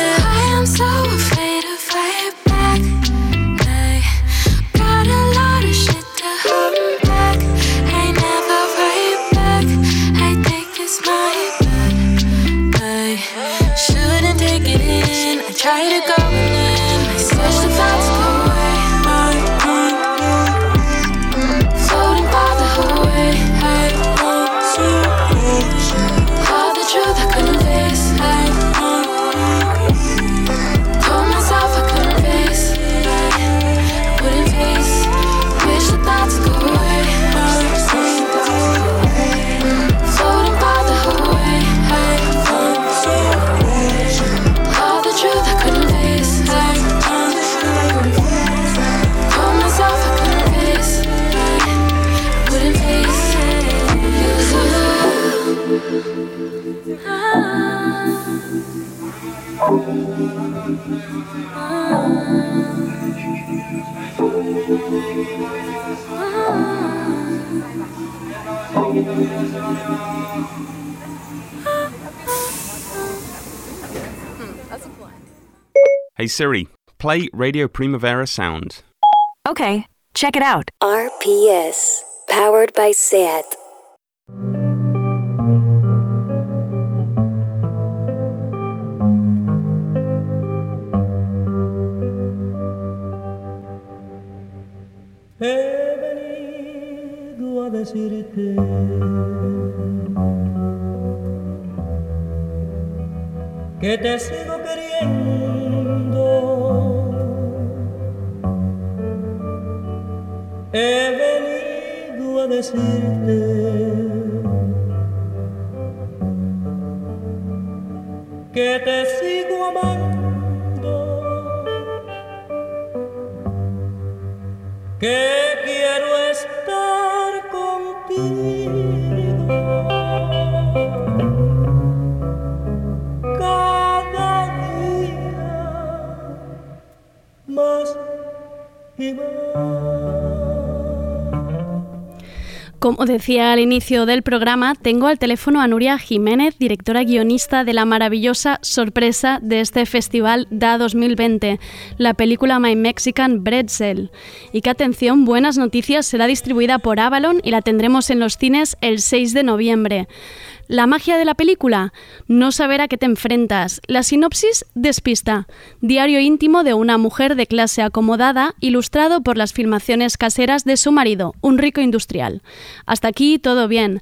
Hey Siri, play Radio Primavera Sound. Okay, check it out. RPS, powered by SAT. A decirte que te sigo queriendo. He venido a decirte que te sigo Como decía al inicio del programa, tengo al teléfono a Nuria Jiménez, directora guionista de la maravillosa sorpresa de este festival DA 2020, la película My Mexican Bretzel. Y que atención, buenas noticias, será distribuida por Avalon y la tendremos en los cines el 6 de noviembre. La magia de la película, no saber a qué te enfrentas. La sinopsis despista. Diario íntimo de una mujer de clase acomodada, ilustrado por las filmaciones caseras de su marido, un rico industrial. Hasta aquí todo bien.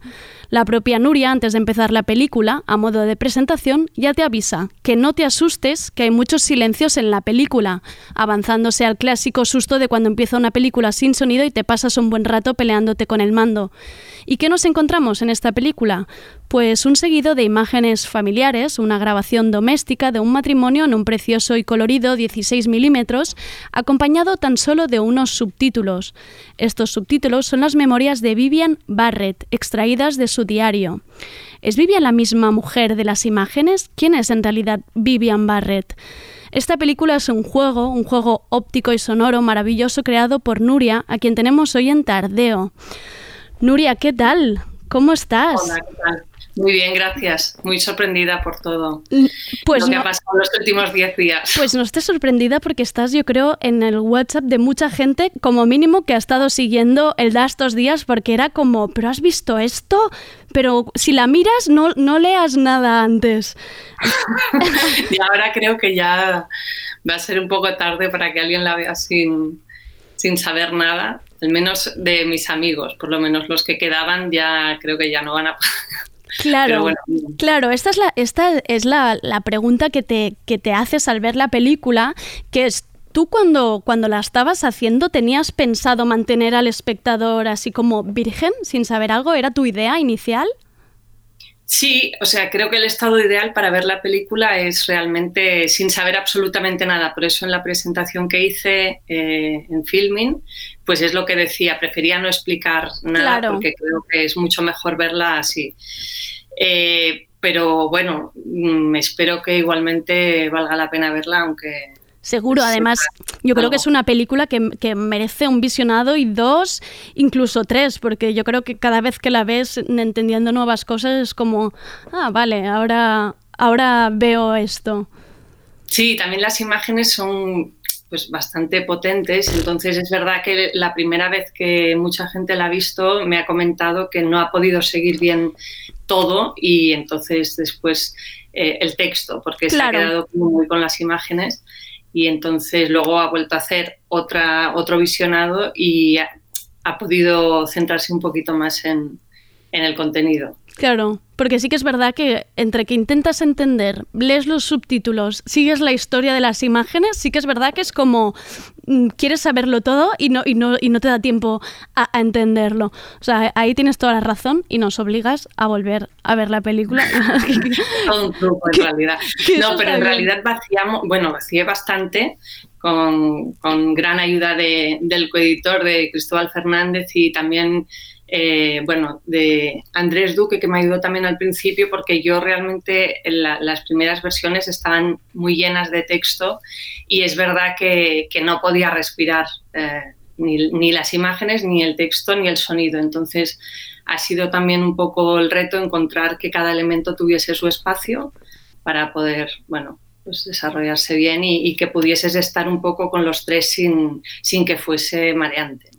La propia Nuria, antes de empezar la película, a modo de presentación, ya te avisa que no te asustes, que hay muchos silencios en la película, avanzándose al clásico susto de cuando empieza una película sin sonido y te pasas un buen rato peleándote con el mando. ¿Y qué nos encontramos en esta película? Pues un seguido de imágenes familiares, una grabación doméstica de un matrimonio en un precioso y colorido 16 milímetros, acompañado tan solo de unos subtítulos. Estos subtítulos son las memorias de Vivian Barrett, extraídas de su diario. ¿Es Vivian la misma mujer de las imágenes? ¿Quién es en realidad Vivian Barrett? Esta película es un juego, un juego óptico y sonoro maravilloso creado por Nuria, a quien tenemos hoy en Tardeo. Nuria, ¿qué tal? ¿Cómo estás? Hola, ¿qué tal? Muy bien, gracias. Muy sorprendida por todo pues lo que no- ha pasado en los últimos 10 días. Pues no estés sorprendida porque estás, yo creo, en el WhatsApp de mucha gente, como mínimo, que ha estado siguiendo el da estos días, porque era como, ¿pero has visto esto? Pero si la miras, no, no leas nada antes. y ahora creo que ya va a ser un poco tarde para que alguien la vea sin, sin saber nada. Al menos de mis amigos, por lo menos los que quedaban, ya creo que ya no van a. Claro, bueno. claro, esta es la, esta es la, la pregunta que te, que te haces al ver la película, que es, ¿tú cuando, cuando la estabas haciendo tenías pensado mantener al espectador así como virgen, sin saber algo? ¿Era tu idea inicial? Sí, o sea, creo que el estado ideal para ver la película es realmente sin saber absolutamente nada. Por eso en la presentación que hice eh, en Filming, pues es lo que decía, prefería no explicar nada Claro. porque creo que es mucho mejor verla así. Eh, pero bueno, mm, espero que igualmente valga la pena verla, aunque Seguro, además, yo creo que es una película que, que merece un visionado y dos, incluso tres, porque yo creo que cada vez que la ves entendiendo nuevas cosas es como, ah, vale, ahora, ahora veo esto. Sí, también las imágenes son pues bastante potentes, entonces es verdad que la primera vez que mucha gente la ha visto me ha comentado que no ha podido seguir bien todo y entonces después eh, el texto, porque se ha quedado muy con las imágenes y entonces luego ha vuelto a hacer otra, otro visionado y ha, ha podido centrarse un poquito más en, en el contenido. Claro, porque sí que es verdad que entre que intentas entender, lees los subtítulos, sigues la historia de las imágenes, sí que es verdad que es como mm, quieres saberlo todo y no, y no, y no te da tiempo a, a entenderlo. O sea, ahí tienes toda la razón y nos obligas a volver a ver la película. todo un truco en realidad. No, pero en realidad vaciamos, bueno, vacié bastante con, con gran ayuda de- del coeditor de Cristóbal Fernández y también, eh, bueno, de Andrés Duque, que me ayudó también al principio, porque yo realmente en la- las primeras versiones estaban muy llenas de texto y es verdad que, no podía respirar. eh, ni, las imágenes, ni el texto, ni el sonido. Entonces, ha sido también un poco el reto encontrar que cada elemento tuviese su espacio para poder, bueno, pues desarrollarse bien y que pudieses estar un poco con los tres sin, sin que fuese mareante.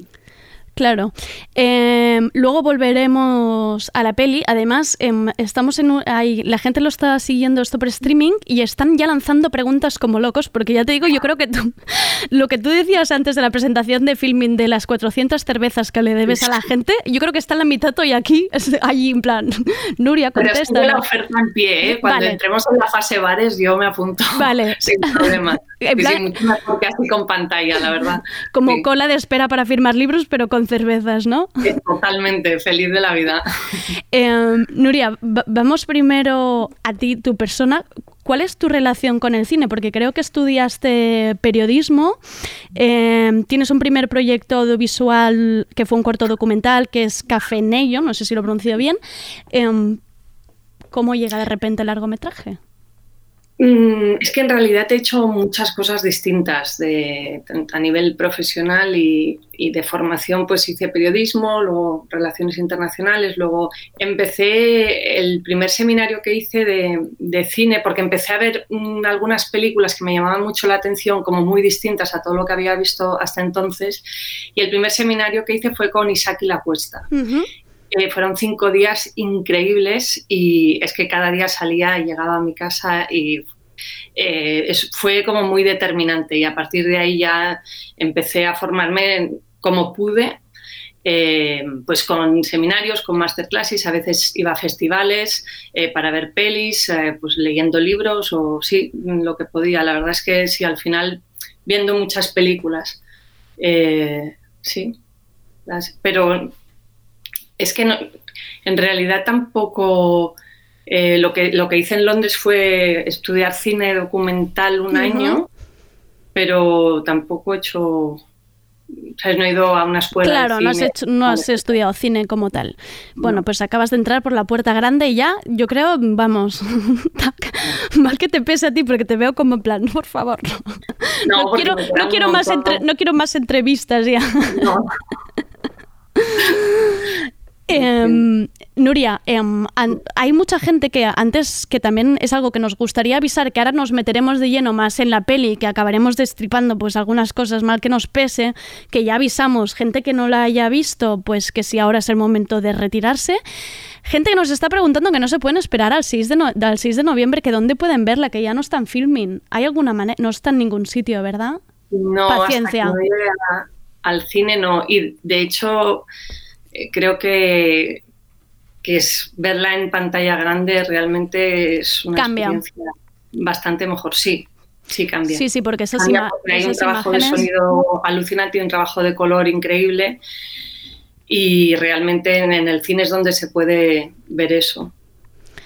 Claro. Eh, luego volveremos a la peli. Además, em, estamos en un- ahí, la gente lo está siguiendo esto por streaming y están ya lanzando preguntas como locos, porque ya te digo, yo creo que tú, lo que tú decías antes de la presentación de filming de las 400 cervezas que le debes a la gente, yo creo que está en la mitad hoy aquí, allí en plan, Nuria, Pero contesta. estuve la oferta en pie, ¿eh? Cuando Vale. entremos en la fase bares yo me apunto Vale. sin problema. En Sí, plan- sí, mucho mejor que así con pantalla, la verdad. Como Sí. cola de espera para firmar libros, pero con cervezas, ¿no? Sí, Totalmente, feliz de la vida. Eh, Nuria, va- vamos primero a ti, tu persona. ¿Cuál es tu relación con el cine? Porque creo que estudiaste periodismo, eh, tienes un primer proyecto audiovisual que fue un corto documental, que es Café Nello, no sé si lo pronuncio bien. Eh, ¿Cómo llega de repente el largometraje? Mm, Es que en realidad he hecho muchas cosas distintas de, a nivel profesional y, de formación, pues hice periodismo, luego relaciones internacionales, luego empecé el primer seminario que hice de, de cine, porque empecé a ver mm, algunas películas que me llamaban mucho la atención, como muy distintas a todo lo que había visto hasta entonces, y el primer seminario que hice fue con Isaac y la Cuesta. Eh, fueron cinco días increíbles y es que cada día salía y llegaba a mi casa y eh, fue como muy determinante y a partir de ahí ya empecé a formarme como pude, eh, pues con seminarios, con masterclasses, a veces iba a festivales para ver pelis, pues leyendo libros o sí, lo que podía. La verdad es que sí, al final viendo muchas películas, sí, pero es que no, En realidad tampoco... eh, lo, que, lo que hice en Londres fue estudiar cine documental un año, pero tampoco he hecho... ¿sabes? No he ido a una escuela. de Claro, no has, hecho- no has estudiado cine como tal. Bueno, pues acabas de entrar por la puerta grande y ya, yo creo, vamos, mal que te pese a ti porque te veo como en plan, por favor, no, No, quiero, no, quiero más entre- no quiero más entrevistas ya. No. Em, Nuria, em, an- hay mucha gente que antes, que también es algo que nos gustaría avisar, que ahora nos meteremos de lleno más en la peli, que acabaremos destripando pues algunas cosas mal que nos pese, que ya avisamos, gente que no la haya visto, pues que si ahora es el momento de retirarse. Gente que nos está preguntando que no se pueden esperar al 6 de, no- al 6 de noviembre, que dónde pueden verla, que ya no están filming. ¿Hay alguna manera? No está en ningún sitio, ¿verdad? No, Paciencia. hasta que no llegue a- al cine no. Y de hecho, eh, creo que, que es verla en pantalla grande realmente es una Cambia. experiencia bastante mejor. Sí, sí cambia. Sí, sí, porque esas, Cambia porque hay un trabajo de sonido alucinante y un trabajo de color increíble. Y realmente en, en el cine es donde se puede ver eso.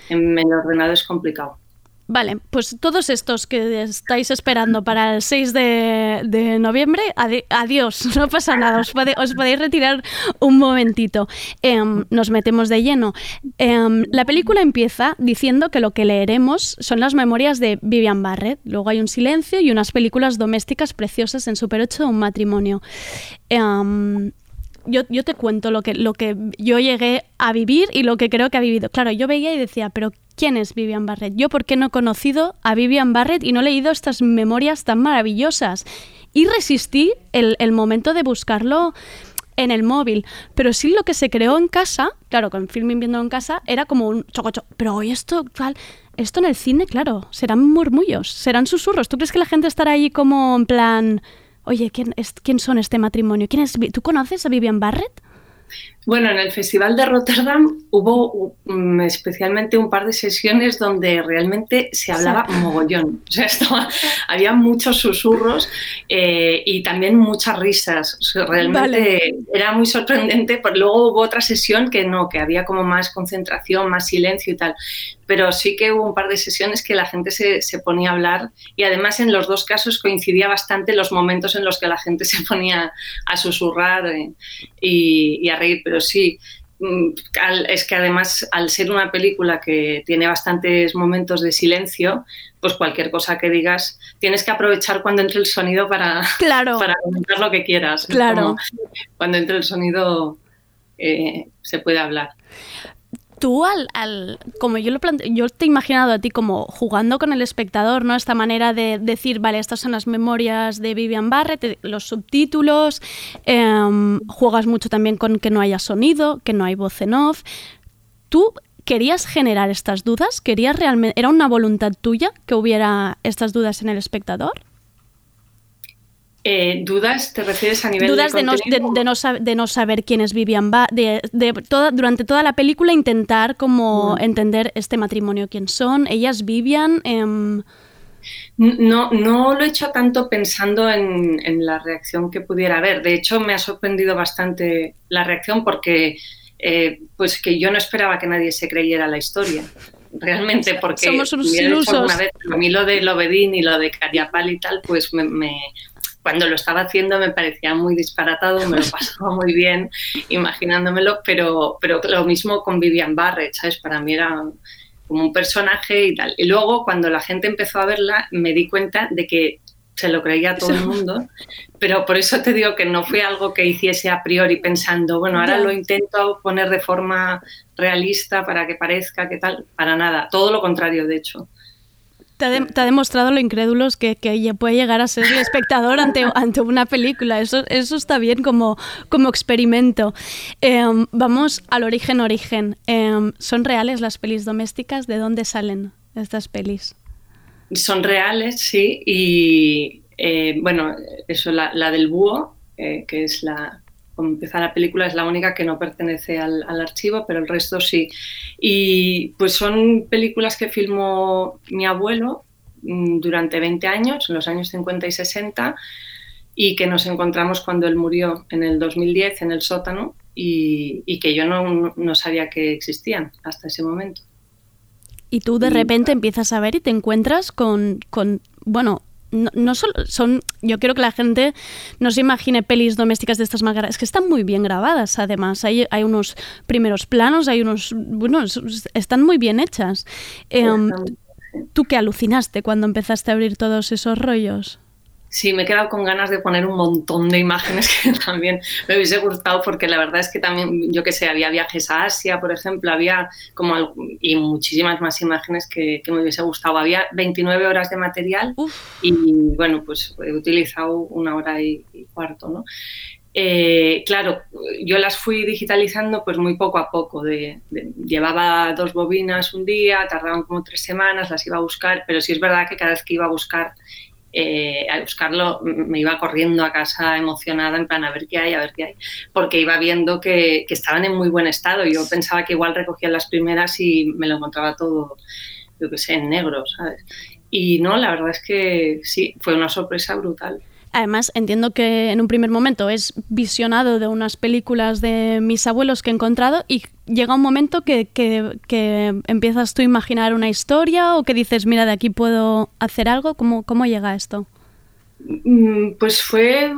En el ordenador es complicado. Vale, pues todos estos que estáis esperando para el 6 de, noviembre, adi- adiós, no pasa nada, os podéis retirar un momentito. Em, nos metemos de lleno. Em, la película empieza diciendo que lo que leeremos son las memorias de Vivian Barrett. Luego hay un silencio y unas películas domésticas preciosas en Super 8 de un matrimonio. Em, yo, yo te cuento lo que, lo que yo llegué a vivir y lo que creo que ha vivido. Claro, yo veía y decía, pero ¿quién es Vivian Barrett? Yo, ¿por qué no he conocido a Vivian Barrett y no he leído estas memorias tan maravillosas? Y resistí el, el momento de buscarlo en el móvil. Pero sí lo que se creó en casa, claro, con filming viéndolo en casa, era como un chococho. Pero hoy esto, tal, esto en el cine, claro, serán murmullos, serán susurros. ¿Tú crees que la gente estará ahí como en plan, oye, ¿quién, es, ¿quién son este matrimonio? ¿Quién es, ¿Tú conoces a Vivian Barrett? Bueno, en el Festival de Rotterdam hubo mm, especialmente un par de sesiones donde realmente se hablaba mogollón. O sea, estaba- había muchos susurros eh, y también muchas risas. O sea, realmente Vale. era muy sorprendente. Pero luego hubo otra sesión que no, que había como más concentración, más silencio y tal. Pero sí que hubo un par de sesiones que la gente se, se ponía a hablar y además en los dos casos coincidía bastante los momentos en los que la gente se ponía a susurrar eh, y, y a reír. Pero sí, mm, es que además al ser una película que tiene bastantes momentos de silencio, pues cualquier cosa que digas tienes que aprovechar cuando entre el sonido para, Claro. para comentar lo que quieras. Claro. como cuando entre el sonido eh, se puede hablar. Tú al, al- como yo lo plante- yo te he imaginado a ti como jugando con el espectador, ¿no? Esta manera de decir, vale, estas son las memorias de Vivian Barrett, los subtítulos, em, juegas mucho también con que no haya sonido, que no hay voz en off. ¿Tú querías generar estas dudas? ¿Querías realmente, era una voluntad tuya que hubiera estas dudas en el espectador? Eh, ¿Dudas te refieres a nivel dudas de de no, de, no de no saber quién es Vivian Ba- de, de toda, durante toda la película intentar como entender este matrimonio quién son ella es Vivian em, No, no lo he hecho tanto pensando en, en la reacción que pudiera haber. De hecho, me ha sorprendido bastante la reacción porque eh, pues que yo no esperaba que nadie se creyera la historia. Realmente, porque Somos unos ilusos. alguna vez, a mí lo de Lovedín y lo de Cariapal y tal, pues me, me- cuando lo estaba haciendo me parecía muy disparatado, me lo pasaba muy bien imaginándomelo, pero, pero lo mismo con Vivian Barrett, ¿sabes? Para mí era como un personaje y tal. Y luego cuando la gente empezó a verla me di cuenta de que se lo creía todo el mundo, pero por eso te digo que no fue algo que hiciese a priori pensando, bueno, ahora lo intento poner de forma realista para que parezca que tal, para nada, todo lo contrario, de hecho. Te, ha demostrado lo incrédulos que, que puede llegar a ser el espectador ante, ante una película eso, eso está bien como, como experimento Em, vamos al origen origen Em, ¿son reales las pelis domésticas? ¿de dónde salen estas pelis? Son reales, sí, y eh, bueno, eso, la, la del búho, eh, que es la, como empieza la película, es la única que no pertenece al, al archivo, pero el resto sí. Y pues son películas que filmó mi abuelo mm, durante 20 años, en los años 50 y 60, y que nos encontramos cuando él murió en el 2010 en el sótano. y, y que yo no, no sabía que existían hasta ese momento. Y tú de repente empiezas a ver y te encuentras con, con bueno, no, no solo son, yo quiero que la gente no se imagine pelis domésticas de estas más es que están muy bien grabadas además, hay, hay unos primeros planos, hay unos, bueno, es- es- están muy bien hechas. Em, ¿Tú qué alucinaste cuando empezaste a abrir todos esos rollos? Sí, me he quedado con ganas de poner un montón de imágenes que también me hubiese gustado porque la verdad es que también, yo que sé, había viajes a Asia, por ejemplo, había como y muchísimas más imágenes que, que me hubiese gustado. Había 29 horas de material y bueno, pues he utilizado una hora y, y cuarto, ¿no? Eh, claro, yo las fui digitalizando pues muy poco a poco. De, de- llevaba dos bobinas un día, tardaban como tres semanas, las iba a buscar, pero sí es verdad que cada vez que iba a buscar eh, a buscarlo me iba corriendo a casa emocionada en plan a ver qué hay, a ver qué hay, porque iba viendo que, que estaban en muy buen estado. Yo pensaba que igual recogía las primeras y me lo encontraba todo, yo qué sé, en negro, ¿sabes? Y no, la verdad es que sí, fue una sorpresa brutal. Además, entiendo que en un primer momento es visionado de unas películas de mis abuelos que he encontrado y llega un momento que, que- empiezas tú a imaginar una historia o que dices, mira, de aquí puedo hacer algo. ¿Cómo, cómo llega esto? Mm, Pues fue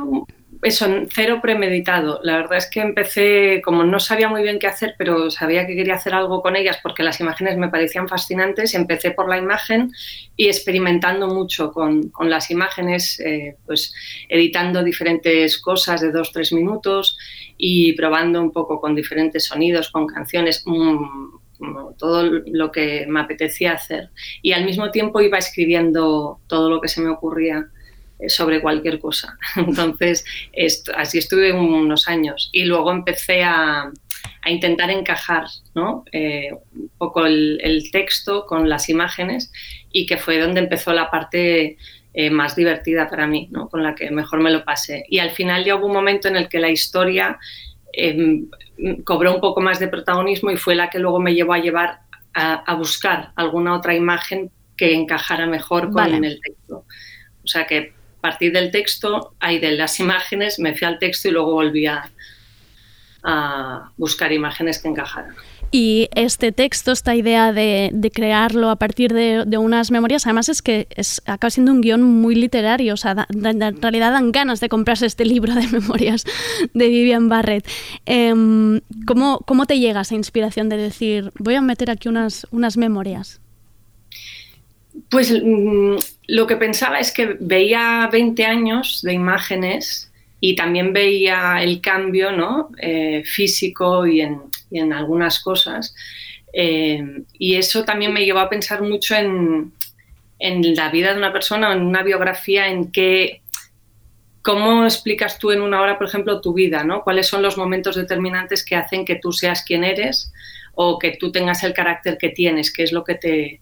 eso, cero premeditado. La verdad es que empecé, como no sabía muy bien qué hacer, pero sabía que quería hacer algo con ellas porque las imágenes me parecían fascinantes, empecé por la imagen y experimentando mucho con, con las imágenes, eh, pues editando diferentes cosas de dos, tres minutos y probando un poco con diferentes sonidos, con canciones. mm, como todo lo que me apetecía hacer. Y al mismo tiempo iba escribiendo todo lo que se me ocurría sobre cualquier cosa. Entonces, esto- así estuve unos años. Y luego empecé a, a intentar encajar ¿no? Eh, un poco el, el texto con las imágenes y que fue donde empezó la parte eh, más divertida para mí, ¿no? con la que mejor me lo pasé. Y al final ya hubo un momento en el que la historia eh, cobró un poco más de protagonismo y fue la que luego me llevó a llevar a, a buscar alguna otra imagen que encajara mejor con Vale. el texto. O sea que partir del texto, ahí de las imágenes, me fui al texto y luego volví a, a buscar imágenes que encajaran. Y este texto, esta idea de, crearlo a partir de, unas memorias, además es que es, acaba siendo un guion muy literario, o sea, en realidad dan ganas de comprarse este libro de memorias de Vivian Barrett. Em, ¿cómo, ¿Cómo te llega esa inspiración de decir, voy a meter aquí unas, unas memorias? Pues mm, lo que pensaba es que veía 20 años de imágenes y también veía el cambio ¿no? Eh, físico y en, algunas cosas. Eh, y eso también me llevó a pensar mucho en, en la vida de una persona, en una biografía, en qué, cómo explicas tú en una hora, por ejemplo, tu vida, ¿no? ¿Cuáles son los momentos determinantes que hacen que tú seas quien eres o que tú tengas el carácter que tienes, que es lo que te,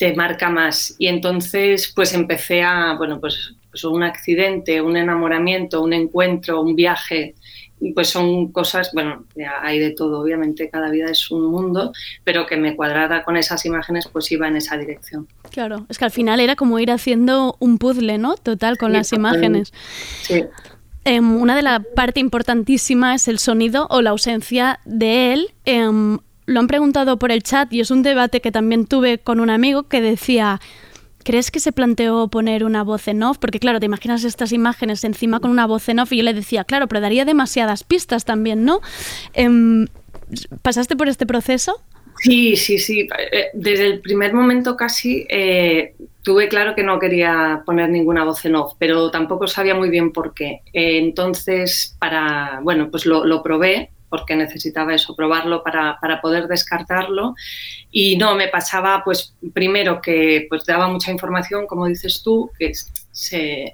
te marca más. Y entonces, pues empecé a, bueno, pues, pues un accidente, un enamoramiento, un encuentro, un viaje, pues son cosas, bueno, hay de todo, obviamente, cada vida es un mundo, pero que me cuadrara con esas imágenes, pues iba en esa dirección. Claro, es que al final era como ir haciendo un puzzle, ¿no? Total, con Sí, las imágenes. Sí. Em, una de las partes importantísimas es el sonido o la ausencia de él. Em, lo han preguntado por el chat y es un debate que también tuve con un amigo que decía, ¿crees que se planteó poner una voz en off? Porque claro, te imaginas estas imágenes encima con una voz en off y yo le decía, claro, pero daría demasiadas pistas también, ¿no? Em, ¿Pasaste por este proceso? Sí, sí, sí. Eh, Desde el primer momento casi eh, tuve claro que no quería poner ninguna voz en off, pero tampoco sabía muy bien por qué. Eh, entonces, para, bueno, pues lo, lo probé porque necesitaba eso, probarlo para, para poder descartarlo. Y no, me pasaba, pues, primero que pues daba mucha información, como dices tú, que se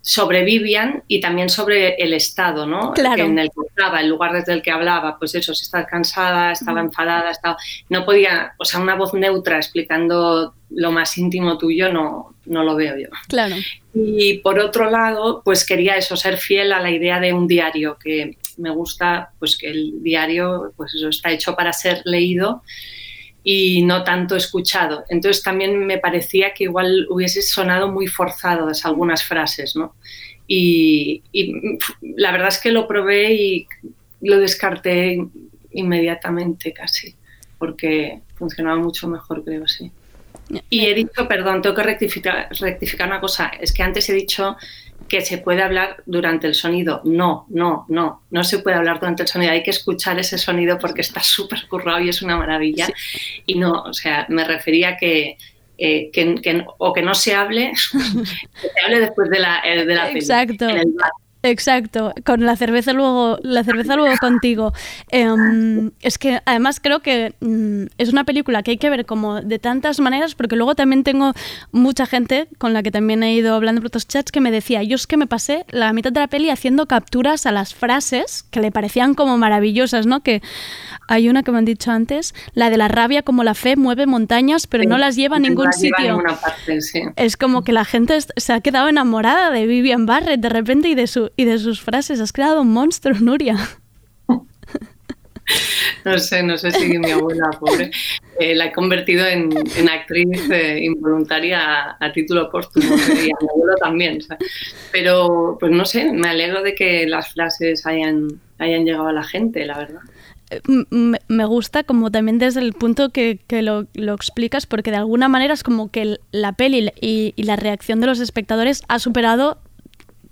sobrevivían y también sobre el estado, ¿no? Claro. En el que estaba, el lugar desde el que hablaba, pues eso, si estaba cansada, estaba enfadada, estaba... No podía, o sea, una voz neutra explicando lo más íntimo tuyo no, no lo veo yo. Claro. Y por otro lado, pues quería eso, ser fiel a la idea de un diario, que me gusta, pues que el diario, pues eso está hecho para ser leído y no tanto escuchado. Entonces también me parecía que igual hubiese sonado muy forzadas algunas frases, ¿no? Y, y la verdad es que lo probé y lo descarté inmediatamente casi, porque funcionaba mucho mejor, creo, sí. Y he dicho, perdón, tengo que rectificar, rectificar una cosa, es que antes he dicho que se puede hablar durante el sonido. No, no, no, no se puede hablar durante el sonido. Hay que escuchar ese sonido porque está súper currado y es una maravilla. Y no, o sea, me refería que, eh, que, que- o que no se hable, que se hable después de la, eh, de la Exacto. en el bar. Exacto, con la cerveza luego, la cerveza luego contigo. Em, es que además creo que mm, es una película que hay que ver como de tantas maneras, porque luego también tengo mucha gente con la que también he ido hablando por otros chats que me decía, yo es que me pasé la mitad de la peli haciendo capturas a las frases que le parecían como maravillosas, ¿no? Que hay una que me han dicho antes, la de la rabia como la fe mueve montañas, pero no las lleva a ningún las lleva a sitio. ninguna parte, sí. Es como que la gente se ha quedado enamorada de Vivian Barrett de repente y de, su, y de sus frases. Has creado un monstruo, Nuria. No sé, no sé si mi abuela, pobre, eh, la he convertido en, en actriz eh, involuntaria a, a título póstumo y a mi abuelo también. o sea. Pero, pues no sé, me alegro de que las frases hayan, hayan llegado a la gente, la verdad. M- me- gusta como también desde el punto que, que lo, lo explicas, porque de alguna manera es como que la peli y, y la reacción de los espectadores ha superado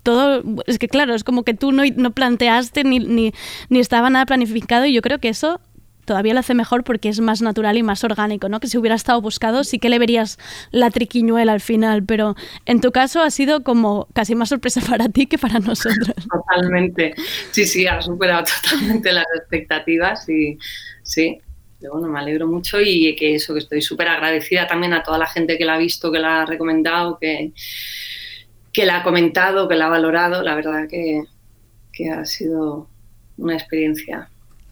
todo. Es que claro, es como que tú no, no planteaste ni, ni, ni estaba nada planificado y yo creo que eso todavía lo hace mejor porque es más natural y más orgánico, ¿no? Que si hubiera estado buscado sí que le verías la triquiñuela al final, pero en tu caso ha sido como casi más sorpresa para ti que para nosotros. Totalmente. Sí, sí, ha superado totalmente las expectativas y sí. pero Bueno, me alegro mucho y que eso, que estoy súper agradecida también a toda la gente que la ha visto, que la ha recomendado, que, que la ha comentado, que la ha valorado. La verdad que, que ha sido una experiencia.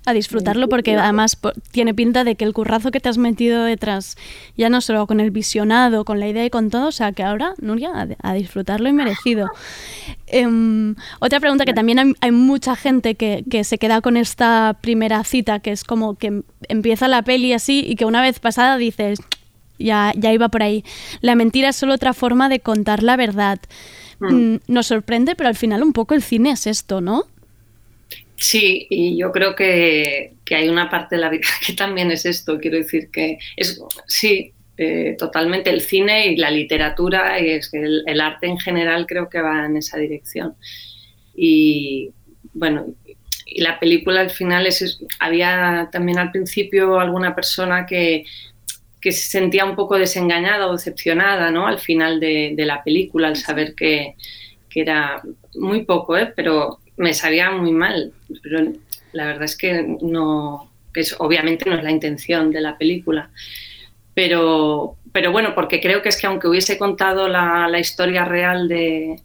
a disfrutarlo porque además tiene pinta de que el currazo que te has metido detrás, ya no solo con el visionado, con la idea y con todo, o sea que ahora, Nuria, a, a disfrutarlo y merecido. Em, otra pregunta que también hay, hay mucha gente que, que se queda con esta primera cita, que es como que em- empieza la peli así y que una vez pasada dices, ya, ya iba por ahí. La mentira es solo otra forma de contar la verdad. Mm, Nos sorprende, pero al final un poco el cine es esto, ¿no? Sí, y yo creo que, que hay una parte de la vida que también es esto. Quiero decir que es, sí, eh, totalmente el cine y la literatura y es que el, el arte en general creo que va en esa dirección. Y bueno, y la película al final es, es- había también al principio alguna persona que, que se sentía un poco desengañada o decepcionada, ¿no? Al final de, de la película, al saber que, que era muy poco, ¿eh? pero me sabía muy mal. Pero la verdad es que no, que es, obviamente no es la intención de la película. Pero, pero bueno, porque creo que es que aunque hubiese contado la, la historia real de,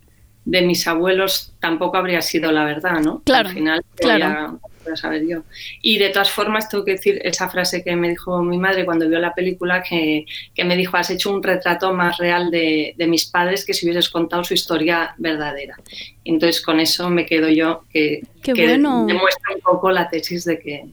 de mis abuelos, tampoco habría sido la verdad, ¿no? Claro, Al final claro. Podía saber yo. Y de todas formas, tengo que decir esa frase que me dijo mi madre cuando vio la película, que, que me dijo, has hecho un retrato más real de, de mis padres que si hubieses contado su historia verdadera. Entonces, con eso me quedo yo, que, Qué que bueno. demuestra un poco la tesis de que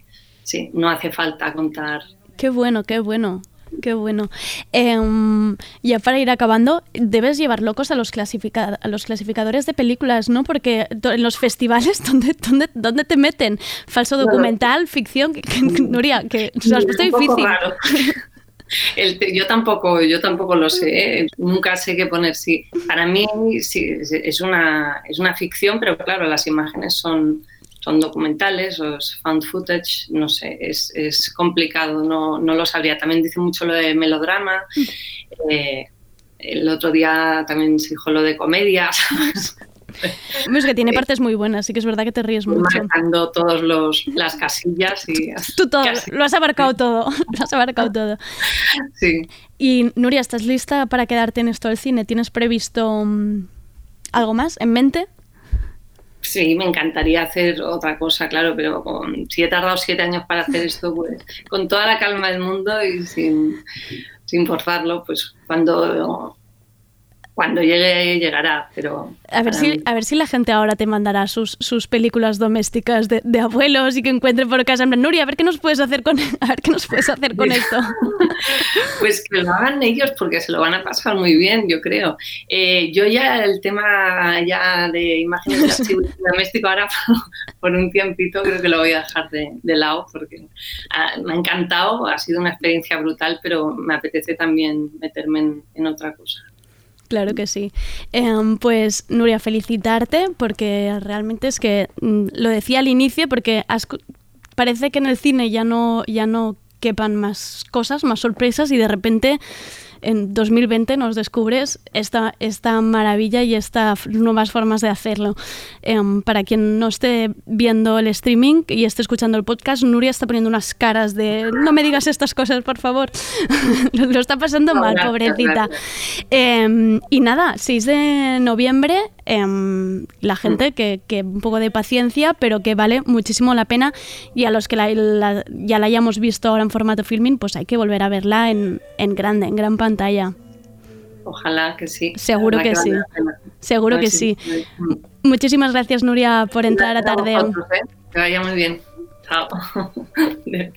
sí, no hace falta contar. Qué bueno, qué bueno. Qué bueno. Em, ya para ir acabando, debes llevar locos a los, clasifica- a los clasificadores de películas, ¿no? Porque en los festivales, ¿dónde, dónde, dónde te meten? Falso Claro. documental, ficción, que, que- Nuria, que se has puesto Es un poco difícil. raro. El yo tampoco, yo tampoco lo sé, ¿eh? nunca sé qué poner. Sí, para mí sí, es una, es una ficción, pero claro, las imágenes son, son documentales o es found footage, no sé, es, es complicado, no, no lo sabría. También dice mucho lo de melodrama. eh, el otro día también se dijo lo de comedia, ¿sabes? Es que tiene partes muy buenas, sí que es verdad que te ríes mucho. marcando todas las casillas y Tú todo, lo has abarcado todo, lo has abarcado todo. sí. Y Nuria, ¿estás lista para quedarte en esto del cine? ¿Tienes previsto mm, algo más en mente? Sí, me encantaría hacer otra cosa, claro, pero con, si he tardado siete años para hacer esto, pues con toda la calma del mundo y sin, sin forzarlo, pues cuando cuando llegue, llegará, pero... A ver, si, a ver si la gente ahora te mandará sus, sus películas domésticas de, de abuelos y que encuentre por casa en plan, Nuria, a ver qué nos puedes hacer con, a ver qué nos puedes hacer con esto. pues que lo hagan ellos porque se lo van a pasar muy bien, yo creo. Eh, yo ya el tema ya de imágenes de archivo doméstico ahora por un tiempito creo que lo voy a dejar de, de lado porque ah, me ha encantado, ha sido una experiencia brutal, pero me apetece también meterme en, en otra cosa. Claro que sí. Em, pues Nuria, felicitarte porque realmente es que mm, lo decía al inicio porque has parece que en el cine ya no, ya no quepan más cosas, más sorpresas y de repente en 2020 nos descubres esta, esta maravilla y estas nuevas formas de hacerlo. Em, para quien no esté viendo el streaming y esté escuchando el podcast, Nuria está poniendo unas caras de no me digas estas cosas, por favor. lo, está pasando No, mal, gracias, pobrecita. gracias. Em, y nada, 6 de noviembre, em, la gente que, que un poco de paciencia, pero que vale muchísimo la pena. Y a los que la- la- ya la hayamos visto ahora en formato filming, pues hay que volver a verla en, en grande, en gran pantalla. Ojalá que sí. Seguro que verdad sí. Seguro A ver que si- sí. Muchísimas gracias, Nuria, por entrar a Gracias Tardeo. vosotros, ¿eh? Que vaya muy bien. Chao. que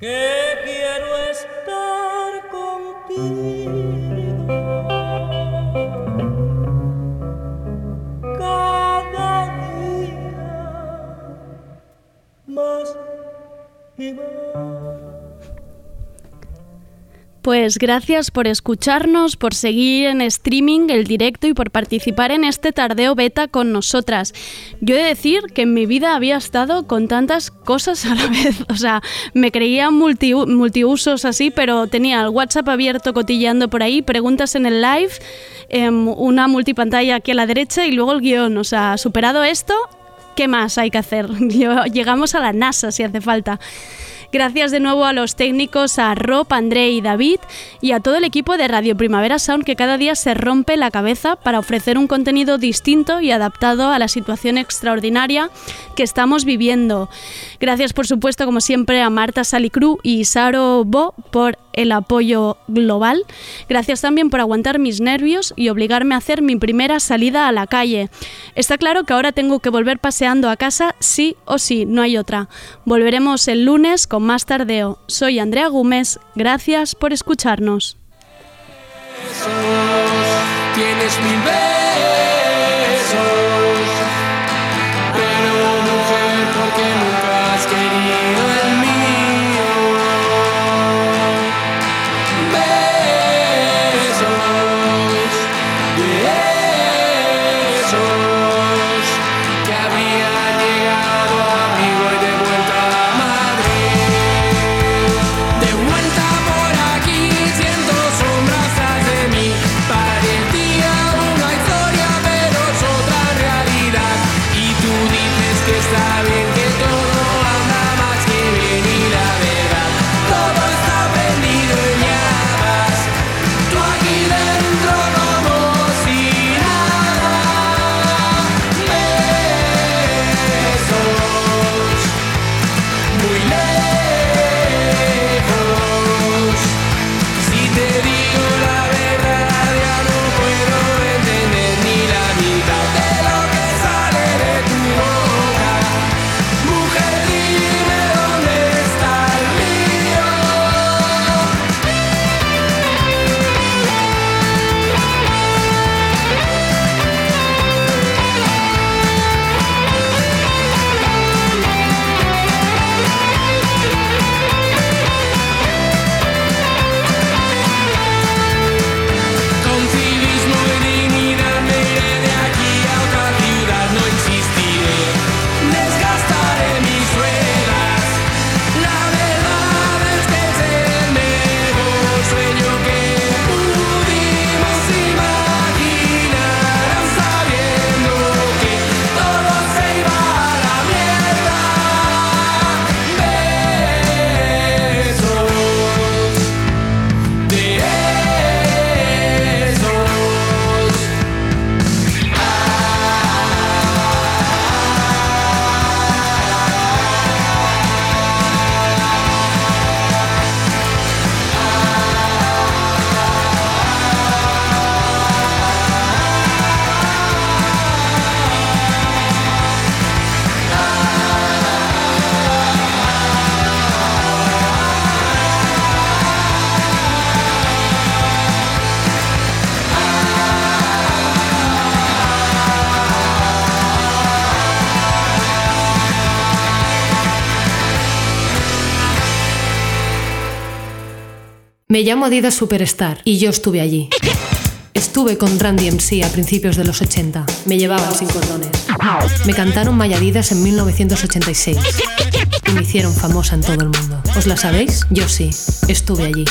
quiero estar contigo cada día más y más. Pues gracias por escucharnos, por seguir en streaming el directo y por participar en este tardeo beta con nosotras. Yo he de decir que en mi vida había estado con tantas cosas a la vez. O sea, me creía multi, multiusos así, pero tenía el WhatsApp abierto cotilleando por ahí, preguntas en el live, em, una multipantalla aquí a la derecha y luego el guion. O sea, superado esto, ¿qué más hay que hacer? Llegamos a la NASA si hace falta. Gracias de nuevo a los técnicos, a Rob, André y David, y a todo el equipo de Radio Primavera Sound que cada día se rompe la cabeza para ofrecer un contenido distinto y adaptado a la situación extraordinaria que estamos viviendo. Gracias, por supuesto, como siempre, a Marta Salicru y Saro Bo por el apoyo global. Gracias también por aguantar mis nervios y obligarme a hacer mi primera salida a la calle. Está claro que ahora tengo que volver paseando a casa sí o sí, no hay otra. Volveremos el lunes con más tardeo. Soy Andrea Gómez, gracias por escucharnos. Me llamo Adidas Superstar y yo estuve allí. Estuve con Randy MC a principios de los 80. Me llevaban sin cordones. Me cantaron My Adidas en 1986. Y me hicieron famosa en todo el mundo. ¿Os la sabéis? Yo sí. Estuve allí.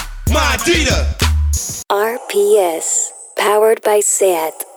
RPS, powered by SAT.